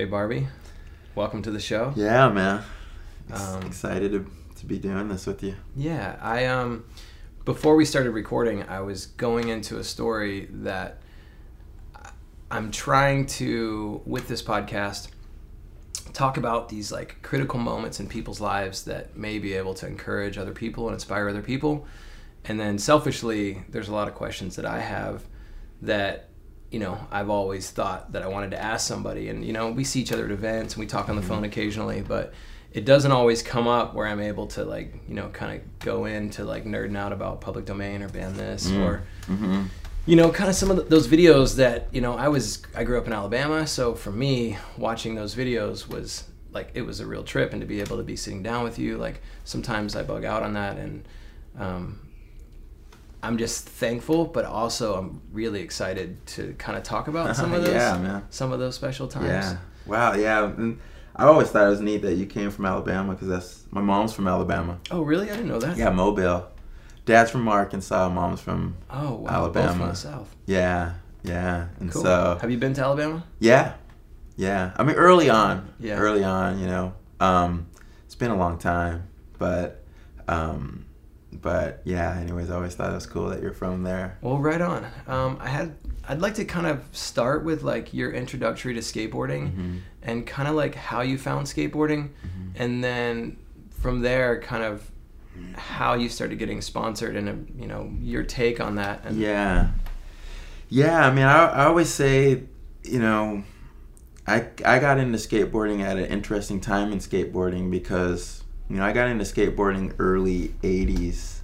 Ray Barbee, welcome to the show. Yeah, man. Um, excited to, to be doing this with you. Yeah, I um before we started recording, I was going into a story that I'm trying to with this podcast talk about these like critical moments in people's lives that may be able to encourage other people and inspire other people. And then selfishly, there's a lot of questions that I have that you know I've always thought that I wanted to ask somebody. And you know we see each other at events and we talk on the phone occasionally, but it doesn't always come up where I'm able to like you know kind of go into like nerding out about public domain or ban this or Mm-hmm. you know kind of some of the, those videos that you know I was I grew up in Alabama, so for me watching those videos was like it was a real trip, and to be able to be sitting down with you, like sometimes I bug out on that, and um, I'm just thankful, but also I'm really excited to kind of talk about some of those Yeah, some of those special times. Yeah. Wow. Yeah. And I always thought it was neat that you came from Alabama because that's my mom's from Alabama. Oh, really? I didn't know that. Yeah, Mobile. Dad's from Arkansas. Mom's from Oh, wow. Alabama. Both from the South. yeah, yeah. And Cool. so Have you been to Alabama? yeah, yeah. I mean, early on. Yeah. Early on, you know. Um, it's been a long time, but um, but yeah. Anyways, I always thought it was cool that you're from there. Well, right on. Um, I had. I'd like to kind of start with like your introductory to skateboarding, Mm-hmm. and kind of like how you found skateboarding, and then from there, kind of how you started getting sponsored, and you know your take on that. And, Yeah. Yeah, I mean, I, I always say, you know, I, I got into skateboarding at an interesting time in skateboarding because, you know, I got into skateboarding early 80s.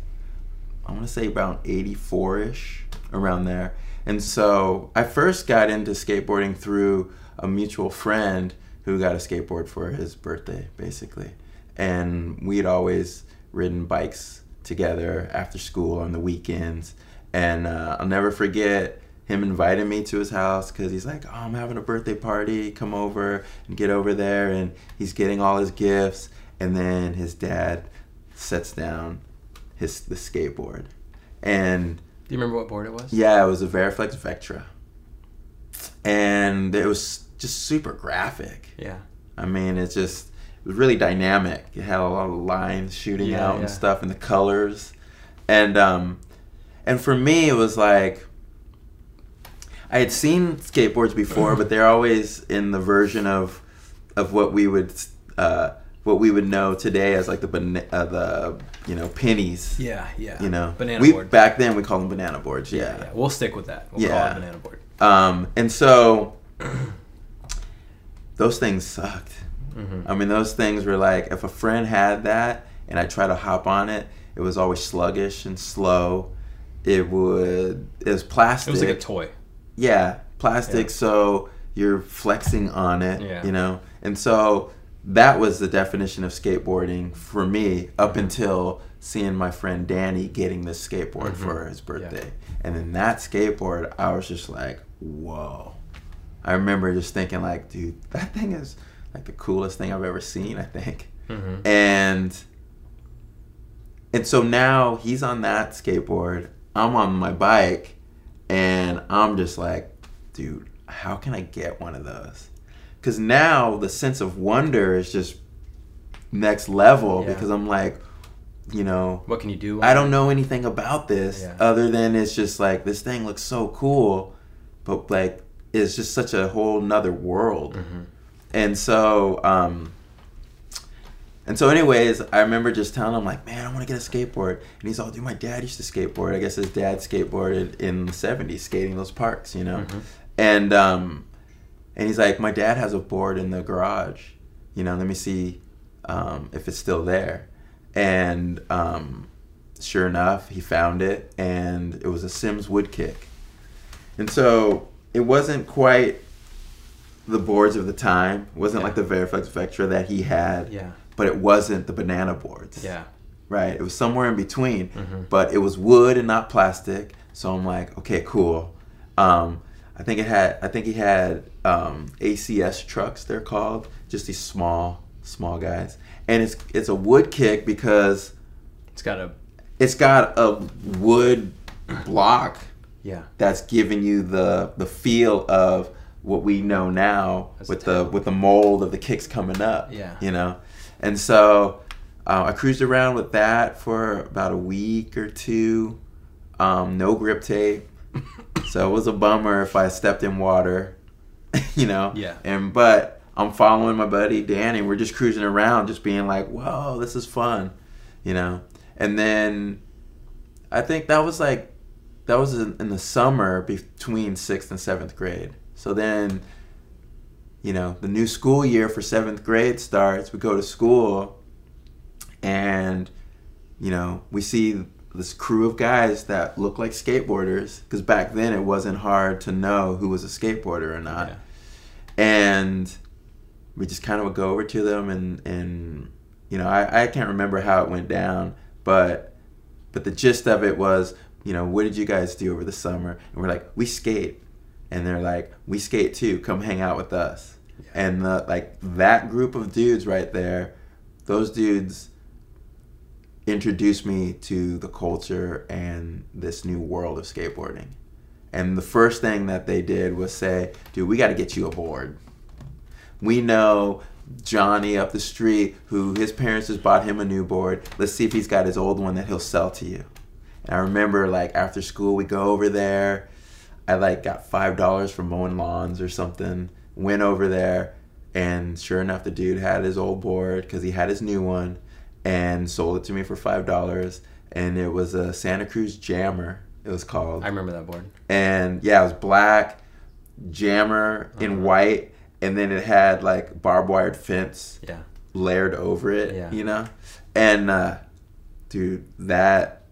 I want to say about 84 ish, around there. And so I first got into skateboarding through a mutual friend who got a skateboard for his birthday, basically. And we'd always ridden bikes together after school on the weekends. And uh, I'll never forget him inviting me to his house because he's like, oh, I'm having a birthday party. Come over and get over there. And he's getting all his gifts. And then his dad sets down his the skateboard. And Do you remember what board it was? yeah, it was a Variflex Vectra. And it was just super graphic. Yeah. I mean, it's just it was really dynamic. It had a lot of lines shooting Yeah, out yeah. and stuff, and the colors, and um, and for me, it was like I had seen skateboards before, but they're always in the version of of what we would uh, what we would know today as like the bana- uh, the you know pennies. Yeah. Yeah. You know, banana we, board. Back then, we called them banana boards. yeah, yeah. We'll stick with that. We'll call Yeah. it banana board. Um, and so those things sucked. hmm I mean, those things were like if a friend had that and I tried to hop on it, it was always sluggish and slow. It would it was plastic. It was like a toy. yeah, plastic. Yeah. So you're flexing on it, Yeah. you know. And so that was the definition of skateboarding for me up Mm-hmm. until seeing my friend Danny getting this skateboard Mhm. for his birthday. And then that skateboard, I was just like, whoa. I remember just thinking like, dude, that thing is like the coolest thing I've ever seen, I think. hmm And and so now he's on that skateboard, I'm on my bike, and I'm just like, dude, how can I get one of those? Cuz now the sense of wonder is just next level Yeah. because I'm like, you know, What can you do? I don't know anything about this Yeah. other than it's just like this thing looks so cool, but like it's just such a whole nother world. hmm And so, um, and so, anyways, I remember just telling him like, "Man, I want to get a skateboard." And he's all, "Dude, my dad used to skateboard. I guess his dad skateboarded in the '70s, skating those parks, you know." Mhm. And um, and he's like, "My dad has a board in the garage. You know, let me see um, if it's still there." And um, sure enough, he found it, and it was a Sims wood kick. And so it wasn't quite the boards of the time. It wasn't Yeah. like the Variflex Vectra that he had, Yeah. but it wasn't the banana boards. Yeah. Right. It was somewhere in between, Mhm. but it was wood and not plastic. So I'm like, okay, cool. Um, I think it had. I think he had um, ACS trucks. They're called just these small, small guys, and it's it's a wood kick because It's got a it's got a wood block yeah. that's giving you the the feel of what we know now As with the with the mold of the kicks coming up. Yeah. You know, and so uh, I cruised around with that for about a week or two. Um, no grip tape, so it was a bummer if I stepped in water. you know. Yeah. And but I'm following my buddy Danny. We're just cruising around, just being like, "Whoa, this is fun," you know. And then I think that was like that was in, in the summer between sixth and seventh grade. So then, you know, the new school year for seventh grade starts. We go to school, and you know, we see this crew of guys that looked like skateboarders. Because back then, it wasn't hard to know who was a skateboarder or not. Yeah. And we just kind of would go over to them, and and you know, I I can't remember how it went down, but but the gist of it was, you know, what did you guys do over the summer? And we're like, we skate. And they're like, we skate too. Come hang out with us. And the, like that group of dudes right there, those dudes introduced me to the culture and this new world of skateboarding. And the first thing that they did was say, dude, we got to get you a board. We know Johnny up the street who his parents just bought him a new board. Let's see if he's got his old one that he'll sell to you. And I remember like after school we go over there. I like got five dollars for mowing lawns or something. Went over there, and sure enough, the dude had his old board because he had his new one, and sold it to me for five dollars. And it was a Santa Cruz Jammer. It was called I remember that board. and yeah, it was black, jammer in Uh-huh. white, and then it had like barbed wired fence Yeah. layered over it, Yeah. you know. And uh, dude, that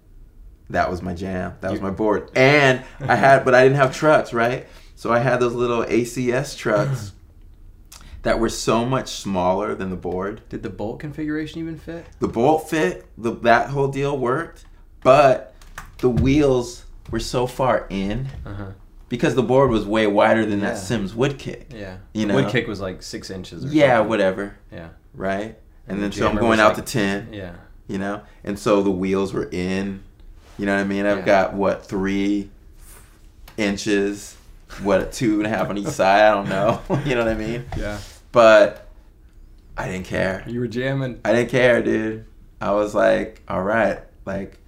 that was my jam. That was my board, and I had, but I didn't have trucks, right? So I had those little ACS trucks that were so much smaller than the board. Did the bolt configuration even fit? The bolt fit, the that whole deal worked, but the wheels were so far in Uh huh. because the board was way wider than Yeah. that Sims wood kick. Yeah. You know? wood kick was like six inches. Or Yeah, something. whatever, Yeah. right? And, And then the so I'm going out like- to ten, Yeah. you know, and so the wheels were in. You know what I mean? I've Yeah. got what three inches, what two and a half on each side. I don't know. you know what I mean? Yeah. But I didn't care. You were jamming. I didn't care, dude. I was like, all right, like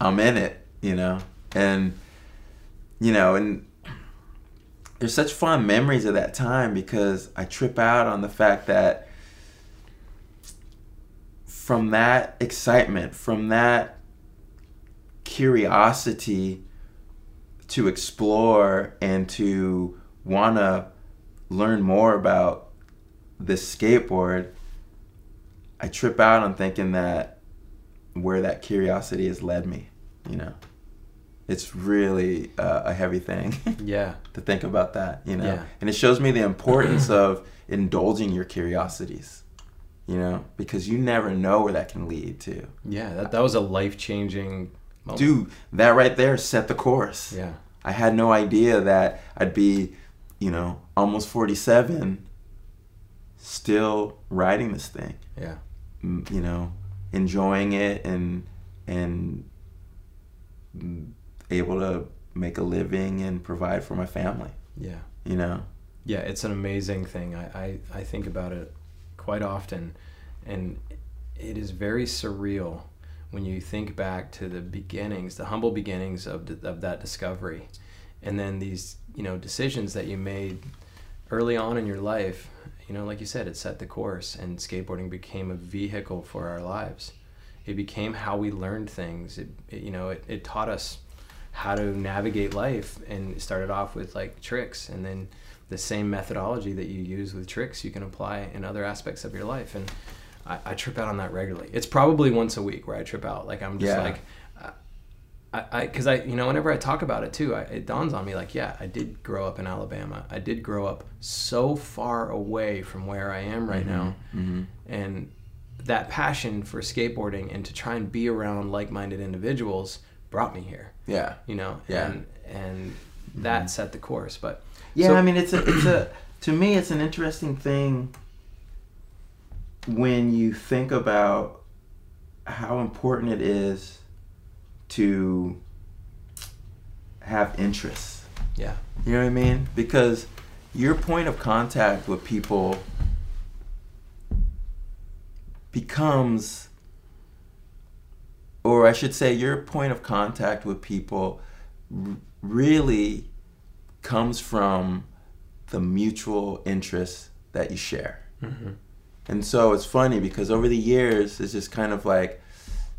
I'm in it, you know, and you know, and there's such fond memories of that time because I trip out on the fact that from that excitement, from that curiosity to explore and to want to learn more about this skateboard, I trip out on thinking that where that curiosity has led me, you know. It's really uh, a heavy thing Yeah. to think about that, you know. Yeah. And it shows me the importance of indulging your curiosities, you know, because you never know where that can lead to. Yeah. That, that was a life changing moment. Dude, that right there set the course. Yeah. I had no idea that I'd be, you know, almost 47 still riding this thing. Yeah. you know, enjoying it and and able to make a living and provide for my family. Yeah. You know, Yeah, it's an amazing thing. I, I, I think about it quite often, and it is very surreal when you think back to the beginnings, the humble beginnings of, the, of that discovery, and then these you know decisions that you made early on in your life. You know, like you said, it set the course, and skateboarding became a vehicle for our lives. It became how we learned things. It, it you know it, it taught us how to navigate life, and it started off with like tricks, and then the same methodology that you use with tricks you can apply in other aspects of your life and I, I trip out on that regularly it's probably once a week where i trip out like i'm just Yeah. like I, I because I, you know whenever i talk about it too I, it dawns on me like yeah i did grow up in alabama. I did grow up so far away from where i am right now. Hmm and that passion for skateboarding and to try and be around like-minded individuals brought me here. Yeah, you know Yeah. and and that set the course but yeah. So- I mean, it's a, it's a, to me, it's an interesting thing when you think about how important it is to have interests. yeah You know what I mean? Because your point of contact with people becomes or I should say your point of contact with people really comes from the mutual interests that you share. Mm-hmm. And so it's funny because over the years, it's just kind of like,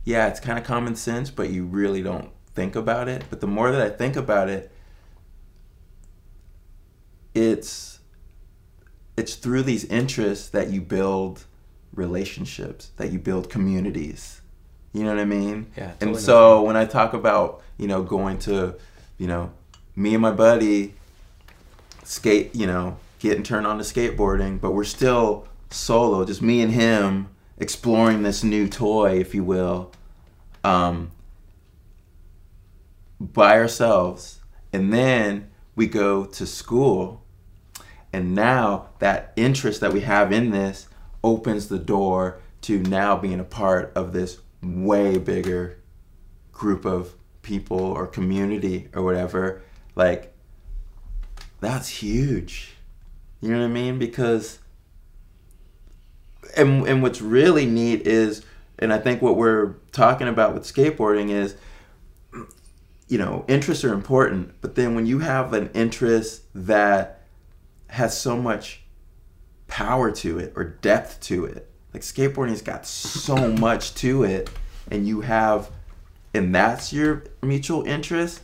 yeah, it's kind of common sense, but you really don't think about it. But the more that I think about it, it's it's through these interests that you build relationships, that you build communities. You know what I mean? Yeah. and totally so when I talk about, you know, going to, you know, me and my buddy skate, you know, getting turned on to skateboarding, but we're still solo, just me and him exploring this new toy, if you will, um, by ourselves. And then we go to school, and now that interest that we have in this opens the door to now being a part of this way bigger group of people or community or whatever. Like, that's huge. You know what I mean? Because and and what's really neat is and I think what we're talking about with skateboarding is you know, interests are important, but then when you have an interest that has so much power to it or depth to it, like skateboarding's got so much to it and you have and that's your mutual interest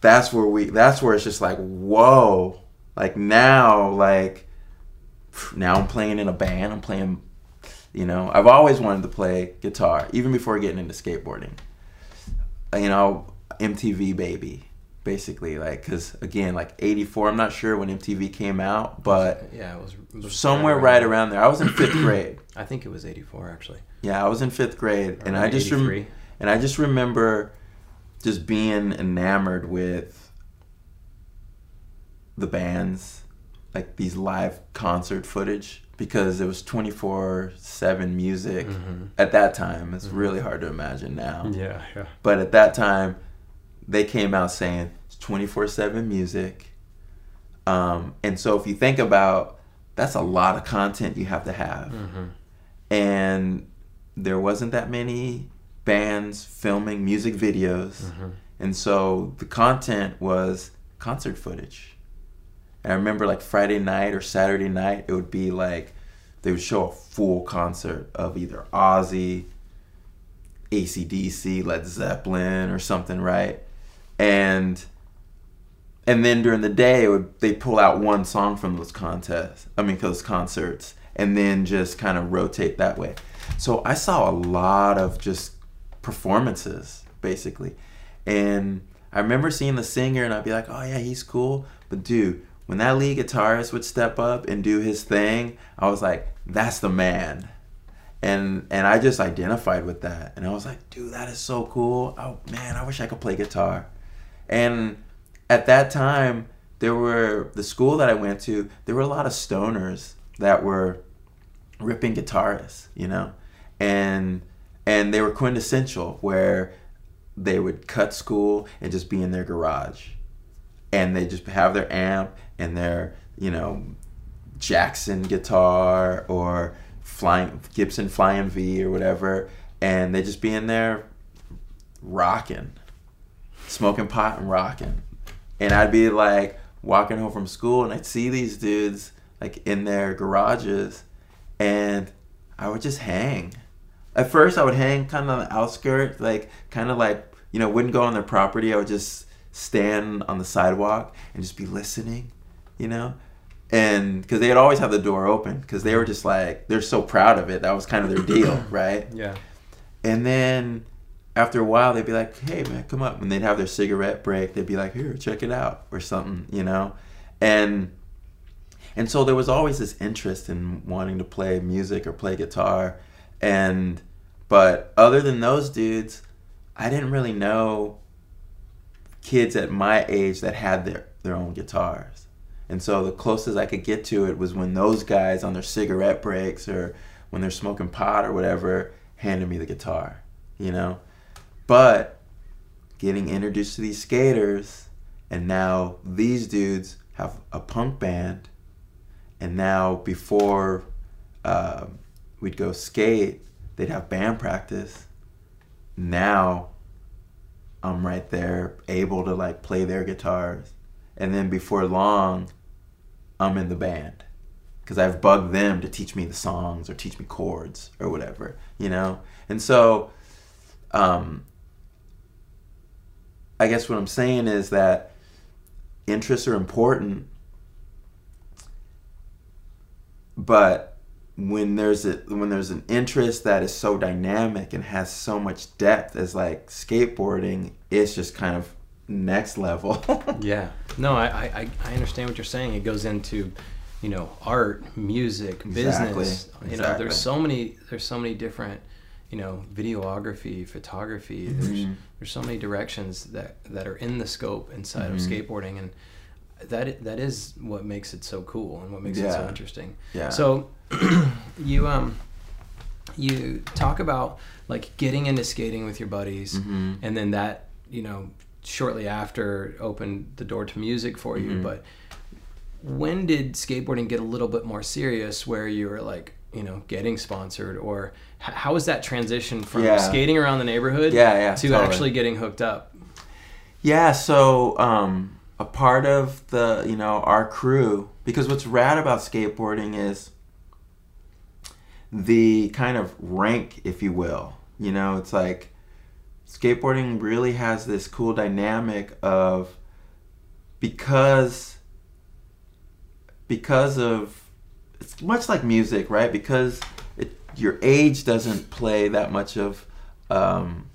that's where we that's where it's just like whoa like now like now i'm playing in a band i'm playing you know i've always wanted to play guitar even before getting into skateboarding. Uh, you know mtv baby basically like because again like 84 i'm not sure when mtv came out but yeah, it was, it was somewhere right around there. I was in fifth grade. I think it was 84 actually. yeah i was in fifth grade and i just rem- and I just remember just being enamored with the bands, like these live concert footage, because it was 24 7 music Mhm. at that time. It's Mhm. really hard to imagine now. Yeah, yeah. But at that time, they came out saying it's 24 7 music. Um, and so if you think about that's a lot of content you have to have Mm-hmm. and there wasn't that many bands filming music videos Mm-hmm. and so the content was concert footage and i remember like friday night or saturday night it would be like they would show a full concert of either ozzy acdc led zeppelin or something right? And and then during the day would they pull out one song from those contests i mean those concerts and then just kind of rotate that way. So i saw a lot of just performances basically. And i remember seeing the singer and i'd be like oh yeah he's cool. But dude when that lead guitarist would step up and do his thing i was like that's the man. And and i just identified with that. And i was like dude that is so cool. Oh man i wish i could play guitar. And at that time there were the school that i went to there were a lot of stoners that were ripping guitarists you know? And and they were quintessential where they would cut school and just be in their garage. And they just have their amp and their you know jackson guitar or flying gibson flying v or whatever and they just be in there rocking smoking pot and rocking and i'd be like walking home from school and i'd see these dudes like in their garages and i would just hang at first I would hang kind of on the outskirts, like kind of like you know wouldn't go on their property. I would just stand on the sidewalk and just be listening, you know, and because they'd always have the door open because they were just like they're so proud of it. That was kind of their deal, right? Yeah. And then after a while, they'd be like, "Hey man, come up," and they'd have their cigarette break. They'd be like, "Here, check it out," or something, you know, and and so there was always this interest in wanting to play music or play guitar and but other than those dudes i didn't really know kids at my age that had their, their own guitars and so the closest i could get to it was when those guys on their cigarette breaks or when they're smoking pot or whatever handed me the guitar you know? But getting introduced to these skaters and now these dudes have a punk band and now before uh, we'd go skate they'd have band practice. Now i'm right there able to like play their guitars. And then before long i'm in the band. Because i've bugged them to teach me the songs or teach me chords or whatever you know? And so um, i guess what i'm saying is that interests are important but when there's a when there's an interest that is so dynamic and has so much depth as like skateboarding it's just kind of next level. Yeah. No I, I i understand what you're saying. It goes into you know art music Exactly. business. You know Exactly. there's so many there's so many different you know videography photography. There's Mhm. there's so many directions that that are in the scope inside of Mhm. skateboarding and that that is what makes it so cool and what makes it so interesting. Yeah. So you um you talk about like getting into skating with your buddies hmm and then that you know shortly after opened the door to music for you Mhm. but when did skateboarding get a little bit more serious where you were like you know getting sponsored or h- how was that transition from Yeah. skating around the neighborhood yeah yeah to totally. actually getting hooked up Yeah, so um, a part of the you know our crew because what's rad about skateboarding is the kind of rank, if you will. You know, it's like skateboarding really has this cool dynamic of because because of it's much like music, right? Because it, your age doesn't play that much of um,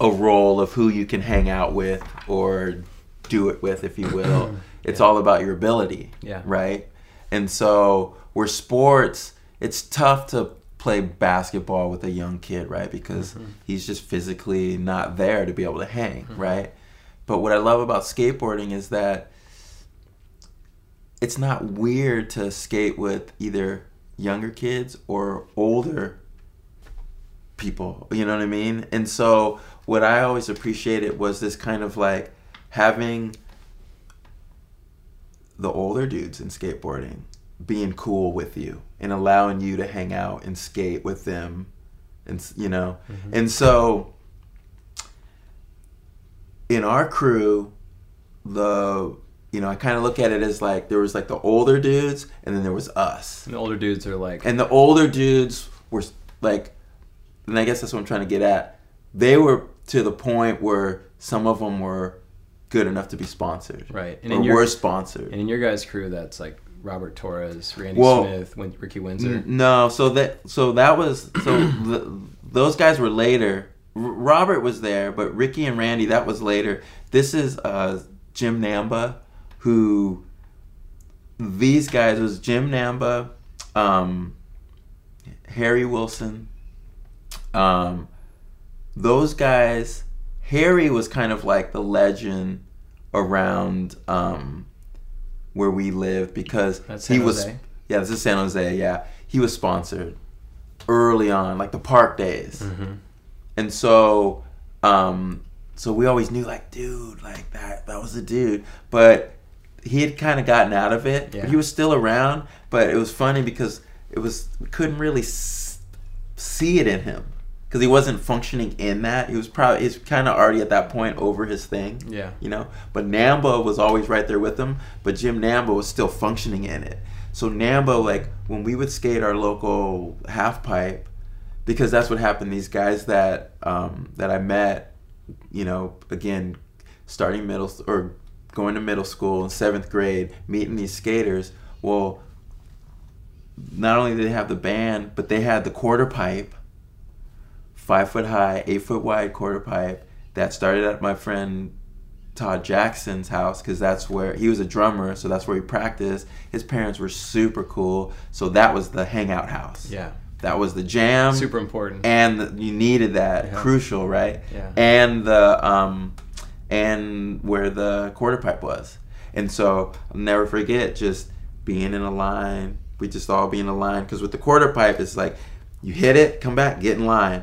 a role of who you can hang out with or do it with, if you will. it's Yeah. all about your ability, Yeah. right? And so, where sports, it's tough to play basketball with a young kid, right? Because Mhm. he's just physically not there to be able to hang, Mhm. right? But what I love about skateboarding is that it's not weird to skate with either younger kids or older people. You know what I mean? And so what I always appreciated was this kind of like having the older dudes in skateboarding being cool with you and allowing you to hang out and skate with them and you know? Mhm. and so in our crew the you know i kind of look at it as like there was like the older dudes and then there was us. And the older dudes are like and the older dudes were like and i guess that's what i'm trying to get at. They were to the point where some of them were good enough to be sponsored right. And or in your were sponsored. and in your guys crew that's like robert torres randy Well, smith Win- ricky windsor. N- no so that so that was so the, those guys were later. R- robert was there but ricky and randy that was later. This is uh jim namba who these guys was jim namba um harry wilson um those guys harry was kind of like the legend around um where we live because That's he was yeah this is san jose yeah. He was sponsored early on like the park days. Mhm. and so um so we always knew like dude like that that was the dude. But he had kind of gotten out of it. Yeah. he was still around but it was funny because it was we couldn't really s- see it in him because he wasn't functioning in that he was probably he's kind of already at that point over his thing yeah you know. But Namba was always right there with him, but Jim Namba was still functioning in it. So Namba, like when we would skate our local half pipe, because that's what happened. These guys that um, that I met, you know, again, starting middle or going to middle school in seventh grade, meeting these skaters. Well, not only did they have the band, but they had the quarter pipe, five foot high, eight foot wide quarter pipe that started at my friend Todd Jackson's house because that's where he was a drummer, so that's where he practiced. His parents were super cool, so that was the hangout house. yeah That was the jam, super important and the, you needed that, Yeah. crucial, right? yeah And the um, and where the quarter pipe was, and so I'll never forget just being in a line. We just all be in a line because with the quarter pipe, it's like you hit it, come back, get in line.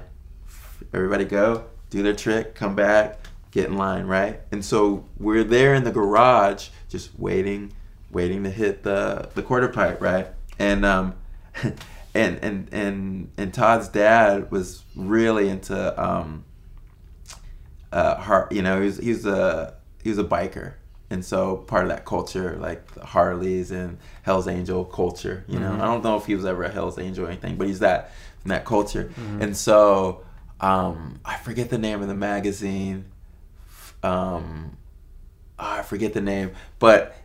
Everybody go, do their trick, come back, get in line, right? And so we're there in the garage, just waiting, waiting to hit the the quarter pipe, right? And um, and and and and Todd's dad was really into um, uh, har- you know, he's he's a he was a biker, and so part of that culture, like the Harleys and Hell's Angel culture, you know, Mhm. I don't know if he was ever a Hell's Angel or anything, but he's that from that culture, and so um, I forget the name of the magazine. Um, I forget the name, but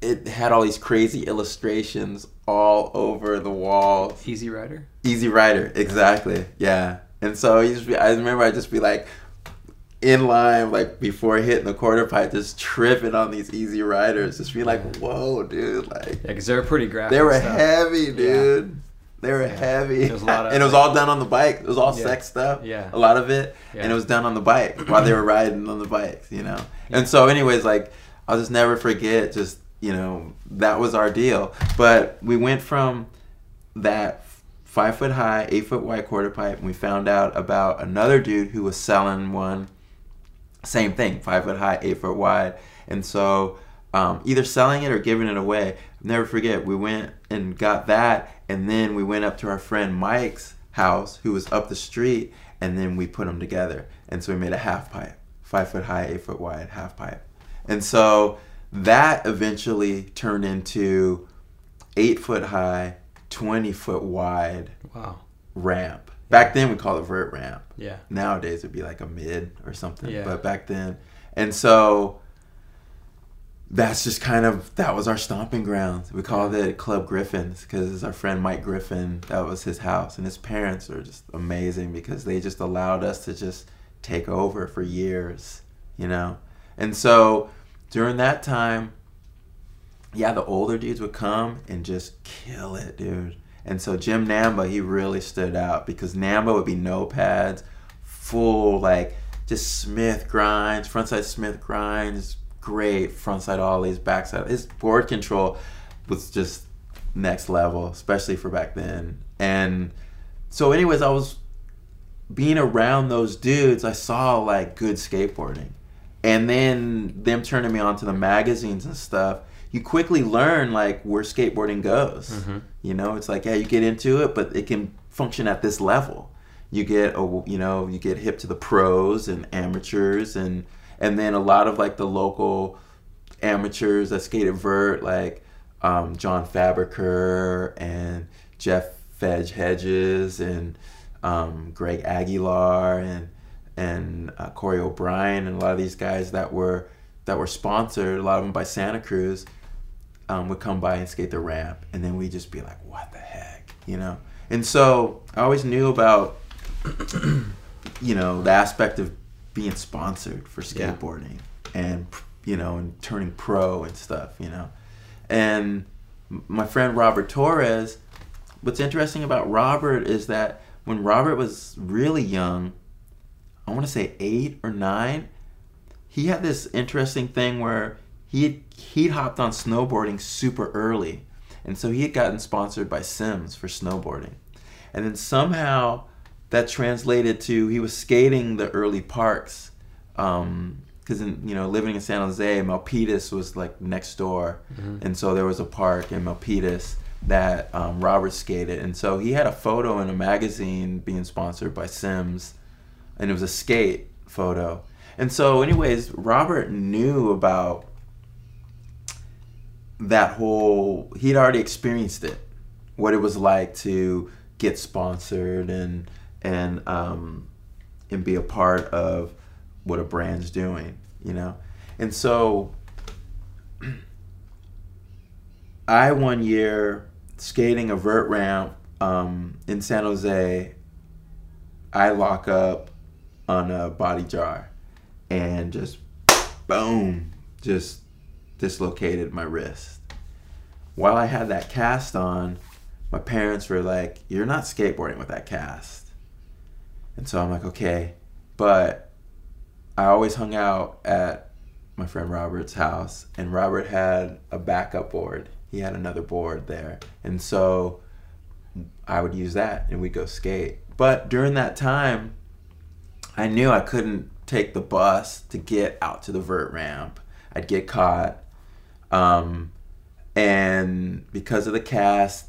it had all these crazy illustrations all over the wall. Easy Rider. Easy Rider, exactly. Yeah. And so be, I remember I'd just be like in line, like before hitting the quarter pipe, just tripping on these Easy Riders, just be like, whoa, dude, like Yeah, because they're pretty graphic. they were stuff. heavy, dude. They were Yeah. heavy, There was a lot of, and it was all done on the bike. It was all Yeah. sex stuff, Yeah. a lot of it, Yeah. and it was done on the bike while they were riding on the bikes, you know. And so, anyways, like I'll just never forget, just you know, that was our deal. But we went from that five foot high, eight foot wide quarter pipe, and we found out about another dude who was selling one. Same thing, five foot high, eight foot wide, and so um, either selling it or giving it away. Never forget, we went and got that, and then we went up to our friend Mike's house, who was up the street, and then we put them together, and so we made a half pipe, five foot high, eight foot wide, half pipe, and so that eventually turned into eight foot high, twenty foot wide Wow. ramp. Back then we called it vert ramp Yeah. nowadays it'd be like a mid or something Yeah. but back then and so that's just kind of that was our stomping grounds. We called it club griffins because our friend mike griffin. That was his house. And his parents are just amazing because they just allowed us to just take over for years you know? And so during that time yeah the older dudes would come and just kill it dude. And so jim namba he really stood out because namba would be no pads full like just Smith grinds, frontside Smith grinds, great frontside ollies, backside. His board control was just next level, especially for back then. And so, anyways, I was being around those dudes. I saw like good skateboarding, and then them turning me on to the magazines and stuff. You quickly learn like where skateboarding goes. Mhm. You know, it's like yeah, you get into it, but it can function at this level. You get a you know you get hip to the pros and amateurs and and then a lot of like the local amateurs that skated vert like um, John Fabriker and Jeff Fedge Hedges and um, Greg Aguilar and and uh, Corey O'Brien and a lot of these guys that were that were sponsored a lot of them by Santa Cruz um, would come by and skate the ramp. And then we'd just be like what the heck you know? And so I always knew about you know the aspect of being sponsored for Yeah. skateboarding and you know and turning pro and stuff you know. And my friend Robert Torres what's interesting about Robert is that when Robert was really young I want to say 8 or 9 he had this interesting thing where he he'd hopped on snowboarding super early. And so he had gotten sponsored by Sims for snowboarding. And then somehow that translated to he was skating the early parks because in you know living in San Jose Milpitas was like next door. And so there was a park in Milpitas that um, Robert skated. And so he had a photo in a magazine being sponsored by Sims and it was a skate photo. And so anyways Robert knew about that whole he'd already experienced it what it was like to get sponsored and and um and be a part of what a brand's doing you know and so i one year skating a vert ramp um in san jose i lock up on a body jar and just boom just dislocated my wrist while i had that cast on my parents were like, You're not skateboarding with that cast. And so I'm like, Okay. But I always hung out at my friend Robert's house, and Robert had a backup board. He had another board there. And so I would use that and we'd go skate. But during that time, I knew I couldn't take the bus to get out to the vert ramp. I'd get caught. Um, and because of the cast,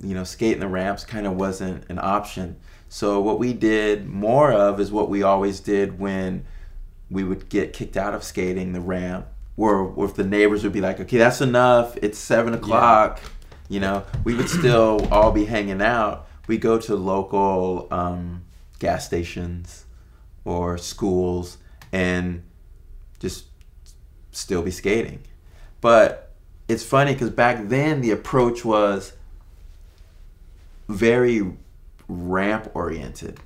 you know, skating the ramps kind of wasn't an option. So what we did more of is what we always did when we would get kicked out of skating the ramp, or, or if the neighbors would be like, "Okay, that's enough. It's seven o'clock." Yeah. You know, we would still all be hanging out. We go to local um, gas stations or schools and just still be skating. But it's funny because back then the approach was very ramp oriented.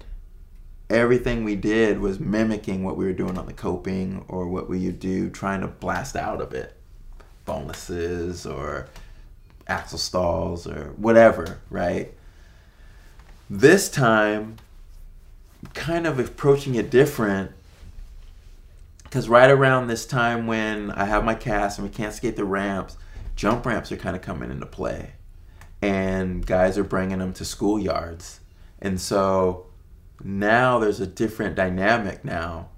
Everything we did was mimicking what we were doing on the coping or what we would do trying to blast out of it. Bonuses or axle stalls or whatever, right? This time, kind of approaching it different because right around this time when I have my cast and we can't skate the ramps, jump ramps are kind of coming into play. And guys are bringing them to schoolyards. And so now there's a different dynamic now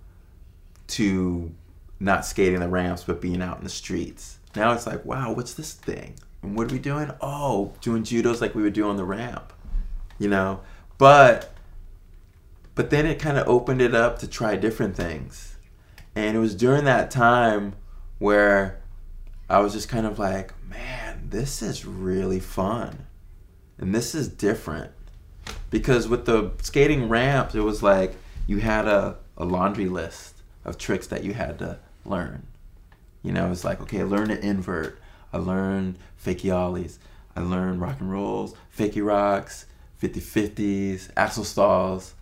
to not skating the ramps but being out in the streets. Now it's like, wow, what's this thing? And what are we doing? Oh, doing judos like we would do on the ramp. You know? But but then it kind of opened it up to try different things. And it was during that time where I was just kind of like, man, this is really fun. And this is different. Because with the skating ramps, it was like you had a, a laundry list of tricks that you had to learn. You know, it's like, okay, learn to invert. I learned fakie ollies. I learned rock and rolls, fakie rocks, 50 50s, axle stalls,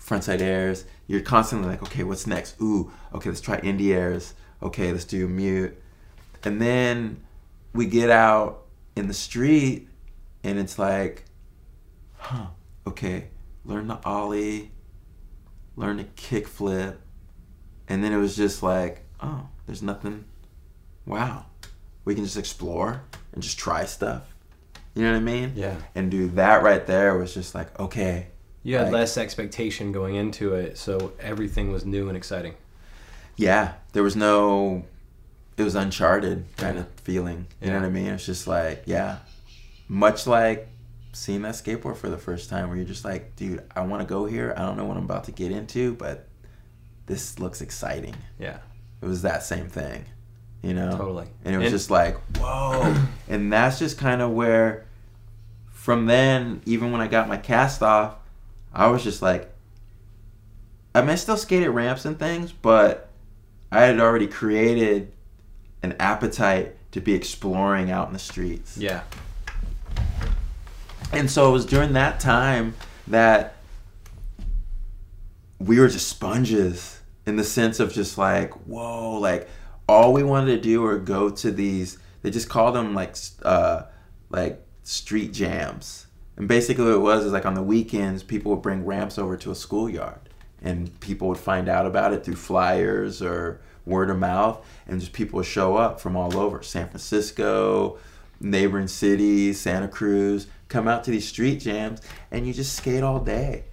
frontside airs. You're constantly like, okay, what's next? Ooh, okay, let's try indie airs. Okay, let's do mute. And then we get out in the street and it's like, huh, okay, learn the ollie, learn to kick flip. And then it was just like, oh, there's nothing. Wow. We can just explore and just try stuff. You know what I mean? Yeah. And do that right there was just like, okay. You had like, less expectation going into it, so everything was new and exciting. Yeah. There was no it was uncharted kind yeah. of feeling. You yeah. know what I mean? It's just like, yeah. Much like seeing that skateboard for the first time where you're just like, dude, I want to go here. I don't know what I'm about to get into, but this looks exciting. Yeah. It was that same thing, you know? Totally. And it was and, just like, whoa. and that's just kind of where, from then, even when I got my cast off, I was just like, I mean, I still skated ramps and things, but I had already created an appetite to be exploring out in the streets. Yeah. And so it was during that time that we were just sponges in the sense of just like, whoa, like all we wanted to do were go to these, they just called them like, uh, like street jams. And basically what it was is like on the weekends, people would bring ramps over to a schoolyard. And people would find out about it through flyers or word of mouth, and just people would show up from all over. San Francisco, neighboring cities, Santa Cruz, come out to these street jams, and you just skate all day.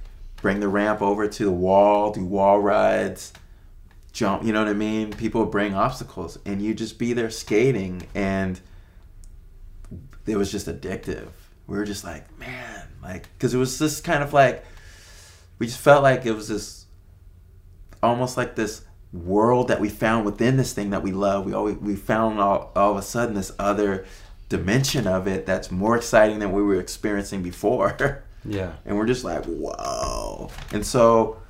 Bring the ramp over to the wall, do wall rides, jump, you know what I mean? People bring obstacles, and you just be there skating, and it was just addictive. We were just like, man, like, because it was just kind of like, we just felt like it was this, almost like this world that we found within this thing that we love. We always we found all, all of a sudden this other dimension of it that's more exciting than we were experiencing before. Yeah. And we're just like, whoa. And so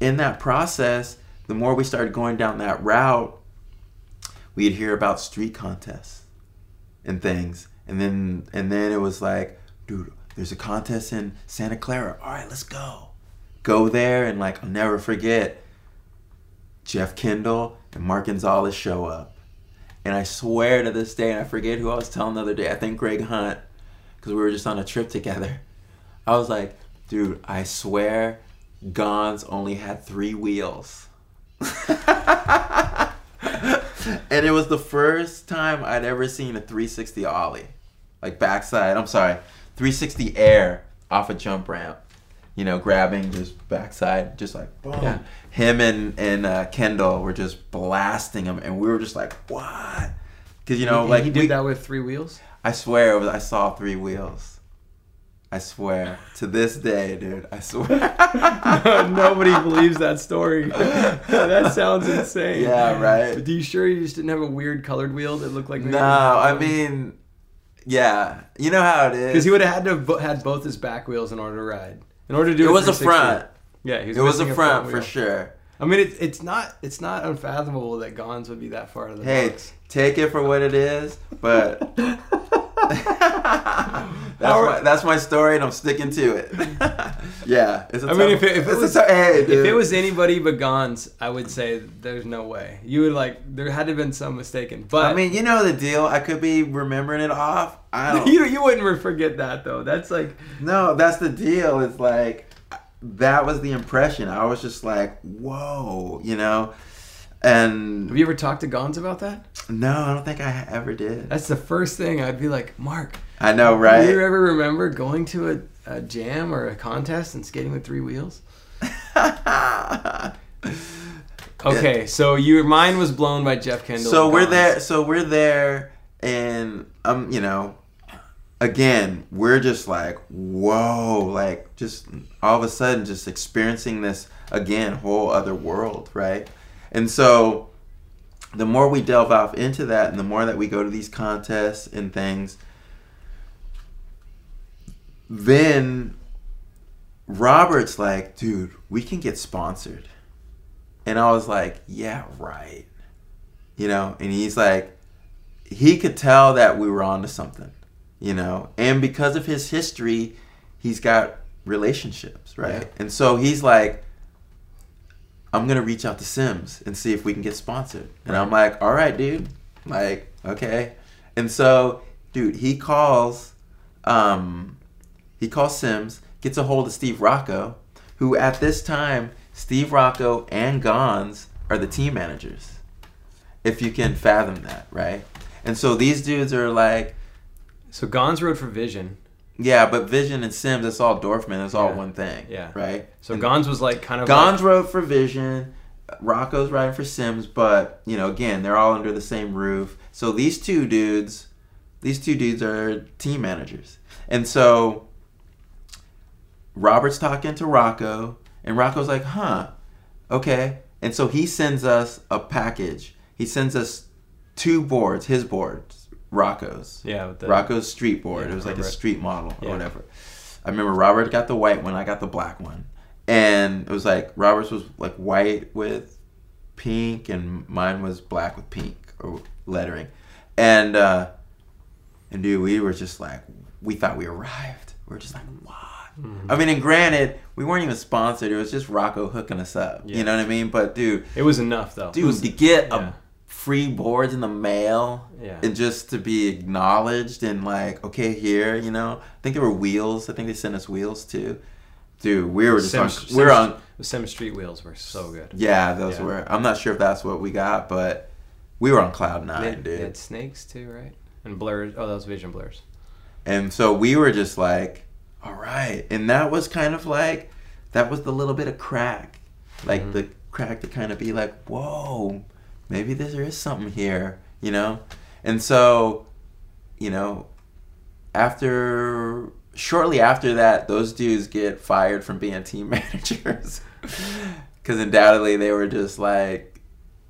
in that process, the more we started going down that route, we'd hear about street contests and things. And then and then it was like, dude, there's a contest in Santa Clara. All right, let's go. Go there and like I'll never forget Jeff Kendall and Mark Gonzales show up. And I swear to this day, and I forget who I was telling the other day, I think Greg Hunt, because we were just on a trip together. I was like, dude, I swear Gonz only had three wheels. and it was the first time I'd ever seen a 360 Ollie. Like backside, I'm sorry, 360 air off a jump ramp. You know, grabbing just backside, just like boom. Yeah. Him and and uh, Kendall were just blasting him, and we were just like, what? Because you know, He- like he did we- that with three wheels. I swear, it was, I saw three wheels. I swear to this day, dude. I swear. Nobody believes that story. that sounds insane. Yeah, right. But do you sure you just didn't have a weird colored wheel that looked like? No, I mean, yeah. You know how it is. because he would have had to have had both his back wheels in order to ride. In order to do It it was a front. Yeah, he was It was a front for sure. I mean, it's it's not it's not unfathomable that Gonz would be that far to the Hey, box. take it for what it is, but that's my that's my story, and I'm sticking to it. yeah, it's a I mean, if it, if it was tou- hey, if it was anybody but Gonz, I would say there's no way. You would like there had to have been some mistaken. But I mean, you know the deal. I could be remembering it off. I don't. you you wouldn't forget that though. That's like No, that's the deal. It's like that was the impression. I was just like, whoa, you know. And have you ever talked to Gonz about that? no, I don't think I ever did. That's the first thing I'd be like, Mark. I know, right? Do you ever remember going to a, a jam or a contest and skating with three wheels? Okay, so your mind was blown by Jeff Kendall. so we're Gonz. there. So we're there, and um, you know, again, we're just like, whoa, like just all of a sudden, just experiencing this again, whole other world, right? And so, the more we delve off into that, and the more that we go to these contests and things, then Robert's like, dude, we can get sponsored. And I was like, yeah, right. You know, and he's like, he could tell that we were onto something, you know, and because of his history, he's got relationships, right? Yeah. And so he's like, I'm gonna reach out to Sims and see if we can get sponsored. And I'm like, all right, dude. Like, okay. And so, dude, he calls, um, he calls Sims, gets a hold of Steve Rocco, who at this time, Steve Rocco and Gonz are the team managers. If you can fathom that, right? And so these dudes are like, So Gonz rode for Vision. Yeah, but Vision and Sims, it's all Dorfman, it's all Yeah. one thing. Yeah. Right? So And- Gonz was like kind of Gonz wrote for Vision, Rocco's writing for Sims, but you know, again, they're all under the same roof. So these two dudes, these two dudes are team managers, and so Robert's talking to Rocco, and Rocco's like, "Huh, okay." And so he sends us a package. He sends us two boards, his boards, Rocco's. yeah, with the, Rocco's street board. Yeah, it was like a street model or Yeah. whatever. I remember Robert got the white one, I got the black one. And it was like Robert's was like white with pink and mine was black with pink or lettering. And uh and dude, we were just like we thought we arrived. We were just like, what? Mhm. I mean, and granted, we weren't even sponsored. It was just Rocco hooking us up. Yeah. You know what I mean? But dude, It was enough though. Dude, was- to get yeah. a free boards in the mail yeah. and just to be acknowledged and like okay here you know i think there were wheels i think they sent us wheels too dude we were just on, Sims- we we're on The Sim Street wheels were so good. yeah those Yeah. were i'm not sure if that's what we got but we were on cloud nine had, they dude had snakes too, right? And blurs. Oh, those Vision blurs. and so we were just like all right and that was kind of like that was the little bit of crack like Mhm. the crack to kind of be like whoa maybe there is something here you know? And so you know after shortly after that those dudes get fired from being team managers. Because undoubtedly they were just like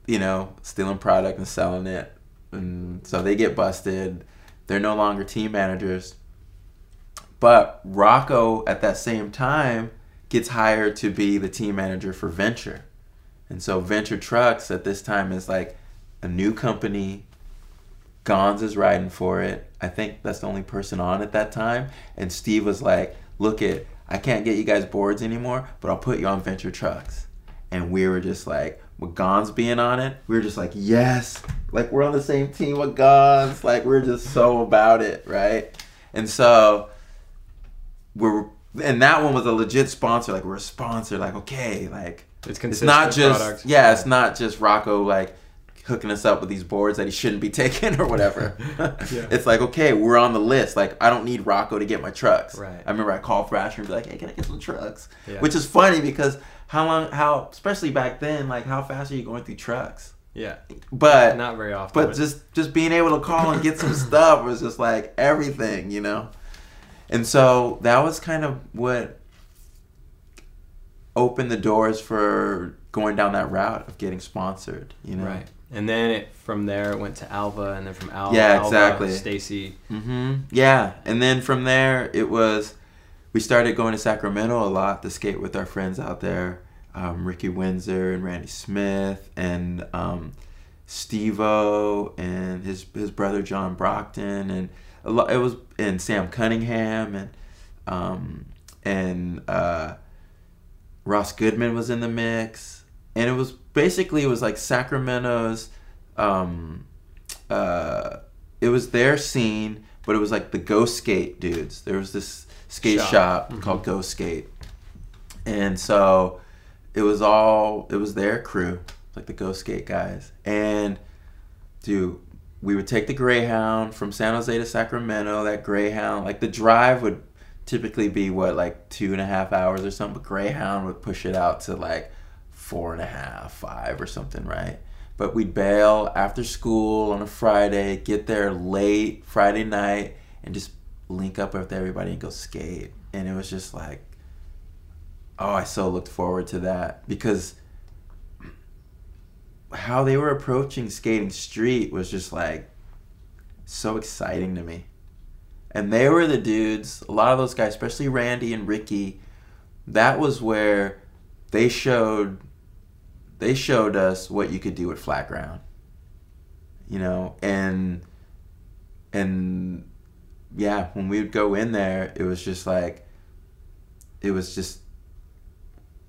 you know stealing product and selling it. And so they get busted. They're no longer team managers. But rocco at that same time gets hired to be the team manager for venture and so venture trucks at this time is like a new company Gonz is riding for it. I think that's the only person on at that time. And Steve was like, "Look it, I can't get you guys boards anymore, but I'll put you on Venture Trucks." And we were just like, with Gonz being on it, we were just like, "Yes!" Like we're on the same team with Gonz. Like we're just so about it, right? And so we're, and that one was a legit sponsor. Like we're a sponsor. Like okay, like It's it's not just product. yeah, it's not just Rocco like hooking us up with these boards that he shouldn't be taking or whatever. Yeah. It's like, okay, we're on the list. Like, I don't need Rocco to get my trucks. Right. I remember I called Thrasher and be like, hey, can I get some trucks? Yeah. Which is funny because how long, how, especially back then, like, how fast are you going through trucks? Yeah. But, Not very often. but just, just being able to call and get some stuff was just like everything, you know? And so that was kind of what opened the doors for going down that route of getting sponsored, you know? Right. And then it from there it went to Alva, and then from Alva, Yeah, exactly. Stacy. Mm-hmm. Yeah, and then from there it was we started going to Sacramento a lot to skate with our friends out there, um, Ricky Windsor and Randy Smith and um, Steve-O and his his brother John Brockton and a lot. It was and Sam Cunningham and um, and uh, Ross Goodman was in the mix, and it was basically it was like Sacramento's. Um, uh, it was their scene, but it was like the Ghost Skate dudes. There was this skate Shop. shop, Mhm. called Ghost Skate, and so it was all it was their crew, like the Ghost Skate guys, and dude. We would take the Greyhound from San Jose to Sacramento. That Greyhound, like the drive would typically be what like two and a half hours or something. But Greyhound would push it out to like four and a half, five or something, right? But we'd bail after school on a Friday, get there late Friday night, and just link up with everybody and go skate. And it was just like, oh, I so looked forward to that because how they were approaching skating street was just like so exciting to me. And they were the dudes, a lot of those guys, especially Randy and Ricky, that was where they showed they showed us what you could do with flat ground. You know, and and yeah, when we would go in there, it was just like it was just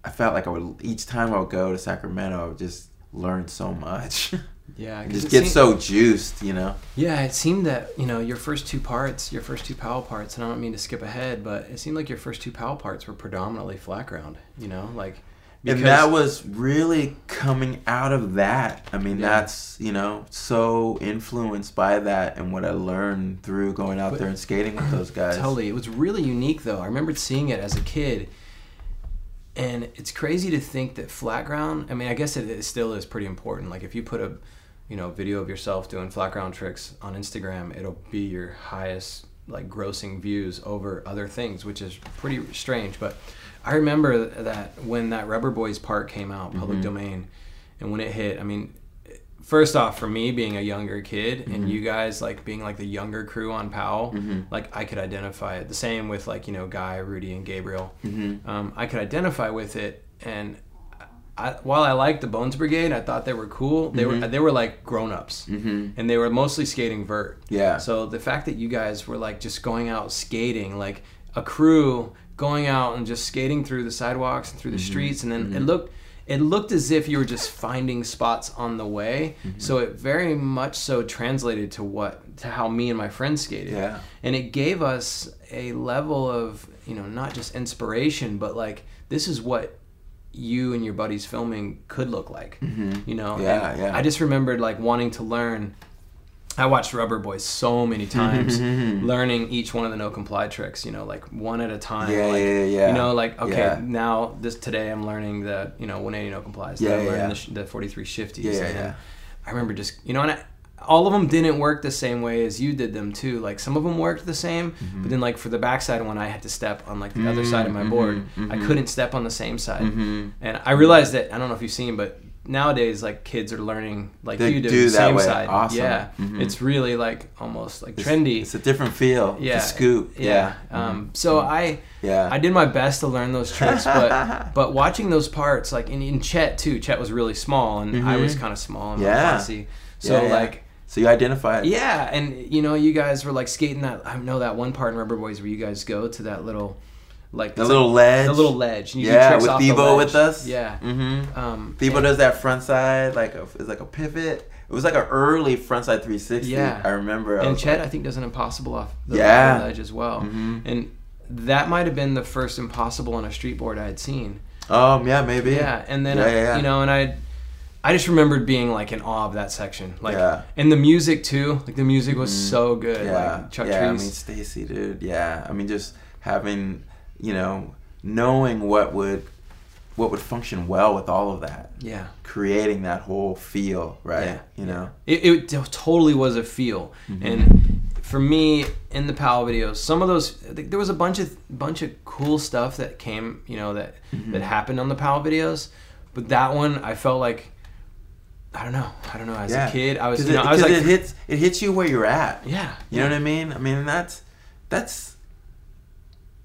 I felt like I would each time I would go to Sacramento, I would just learn so much. Yeah. 'cause just it get seemed- so juiced, you know. Yeah, it seemed that you know your first two parts, your first two POW parts, and I don't mean to skip ahead, but it seemed like your first two POW parts were predominantly flat ground. You know, like and that was really coming out of that. I mean, Yeah. that's you know so influenced by that and what I learned through going out But- there and skating with those guys. Totally. It was really unique though. I remember seeing it as a kid. And it's crazy to think that flat ground, I mean, I guess it, it still is pretty important. Like if you put a, you know, video of yourself doing flat ground tricks on Instagram, it'll be your highest like grossing views over other things, which is pretty strange. But I remember that when that Rubber Boys part came out, public Mhm. domain, and when it hit, I mean, first off, for me being a younger kid Mhm. and you guys like being like the younger crew on Powell, Mhm. like I could identify it. The same with like you know Guy, Rudy, and Gabriel. Mm-hmm. Um, I could identify with it, and I, while I liked the Bones Brigade, I thought they were cool. They Mhm. were they were like grown ups, Mm-hmm. and they were mostly skating vert. Yeah. So the fact that you guys were like just going out skating, like a crew going out and just skating through the sidewalks and through the Mhm. streets, and then it Mhm. looked it looked as if you were just finding spots on the way. Mm-hmm. So it very much so translated to what to how me and my friends skated Yeah. and it gave us a level of you know not just inspiration but like this is what you and your buddies filming could look like Mm-hmm. you know Yeah, And yeah. i just remembered like wanting to learn i watched rubber boys so many times Mhm. learning each one of the no comply tricks you know like one at a time Yeah, like, yeah, yeah. you know like okay Yeah. now this today i'm learning the you know 180 no complies Yeah, yeah, i'm learning yeah. the, the 43 shifties Yeah, yeah. I remember just you know, and I, all of them didn't work the same way as you did them too. Like some of them worked the same, Mm-hmm. but then like for the backside one, I had to step on like the other side of my Mhm, board. mhm, I couldn't step on the same side, Mm-hmm. and I realized that I don't know if you've seen, but nowadays like kids are learning like They you do, do the same way. side. Awesome. Yeah, Mhm. it's really like almost like It's- trendy. It's a different feel. yeah, scoop. Yeah. Yeah. Um, so I yeah. I did my best to learn those tricks, but but watching those parts, like in, in Chet too, Chet was really small, and I was kind of small and Yeah. So yeah. like so you identify it. yeah, and you know, you guys were like skating that. I know that one part in Rubber Boys where you guys go to that little, like The little like, ledge. the little ledge. And you yeah, with Thiebaud with us. Yeah. Mm-hmm. Um, and- does that front side like a, it's like a pivot. It was like an early front side 360. Yeah. I remember. I And Chet, like, I think, does an impossible off the, Yeah. ledge as well. Mhm. And that might have been the first impossible on a street board I had seen. um, yeah, maybe. Yeah, and then Yeah, I, yeah, yeah. you know, and I, I just remembered being like in awe of that section, like, Yeah. and the music too. Like the music was so good. Yeah, like Chuck yeah. I mean, Stacy, dude. Yeah, I mean, just having, you know, knowing what would, what would function well with all of that, yeah, creating that whole feel, right? Yeah, You know. it, it totally was a feel. Mm-hmm. And for me, in the Powell videos, some of those there was a bunch of bunch of cool stuff that came, you know, that Mm-hmm. that happened on the Powell videos. But that one, I felt like, I don't know, I don't know. As yeah. a kid, I was, you know, it, I was like, it hits, it hits you where you're at. yeah, You know what I mean? I mean, that's that's.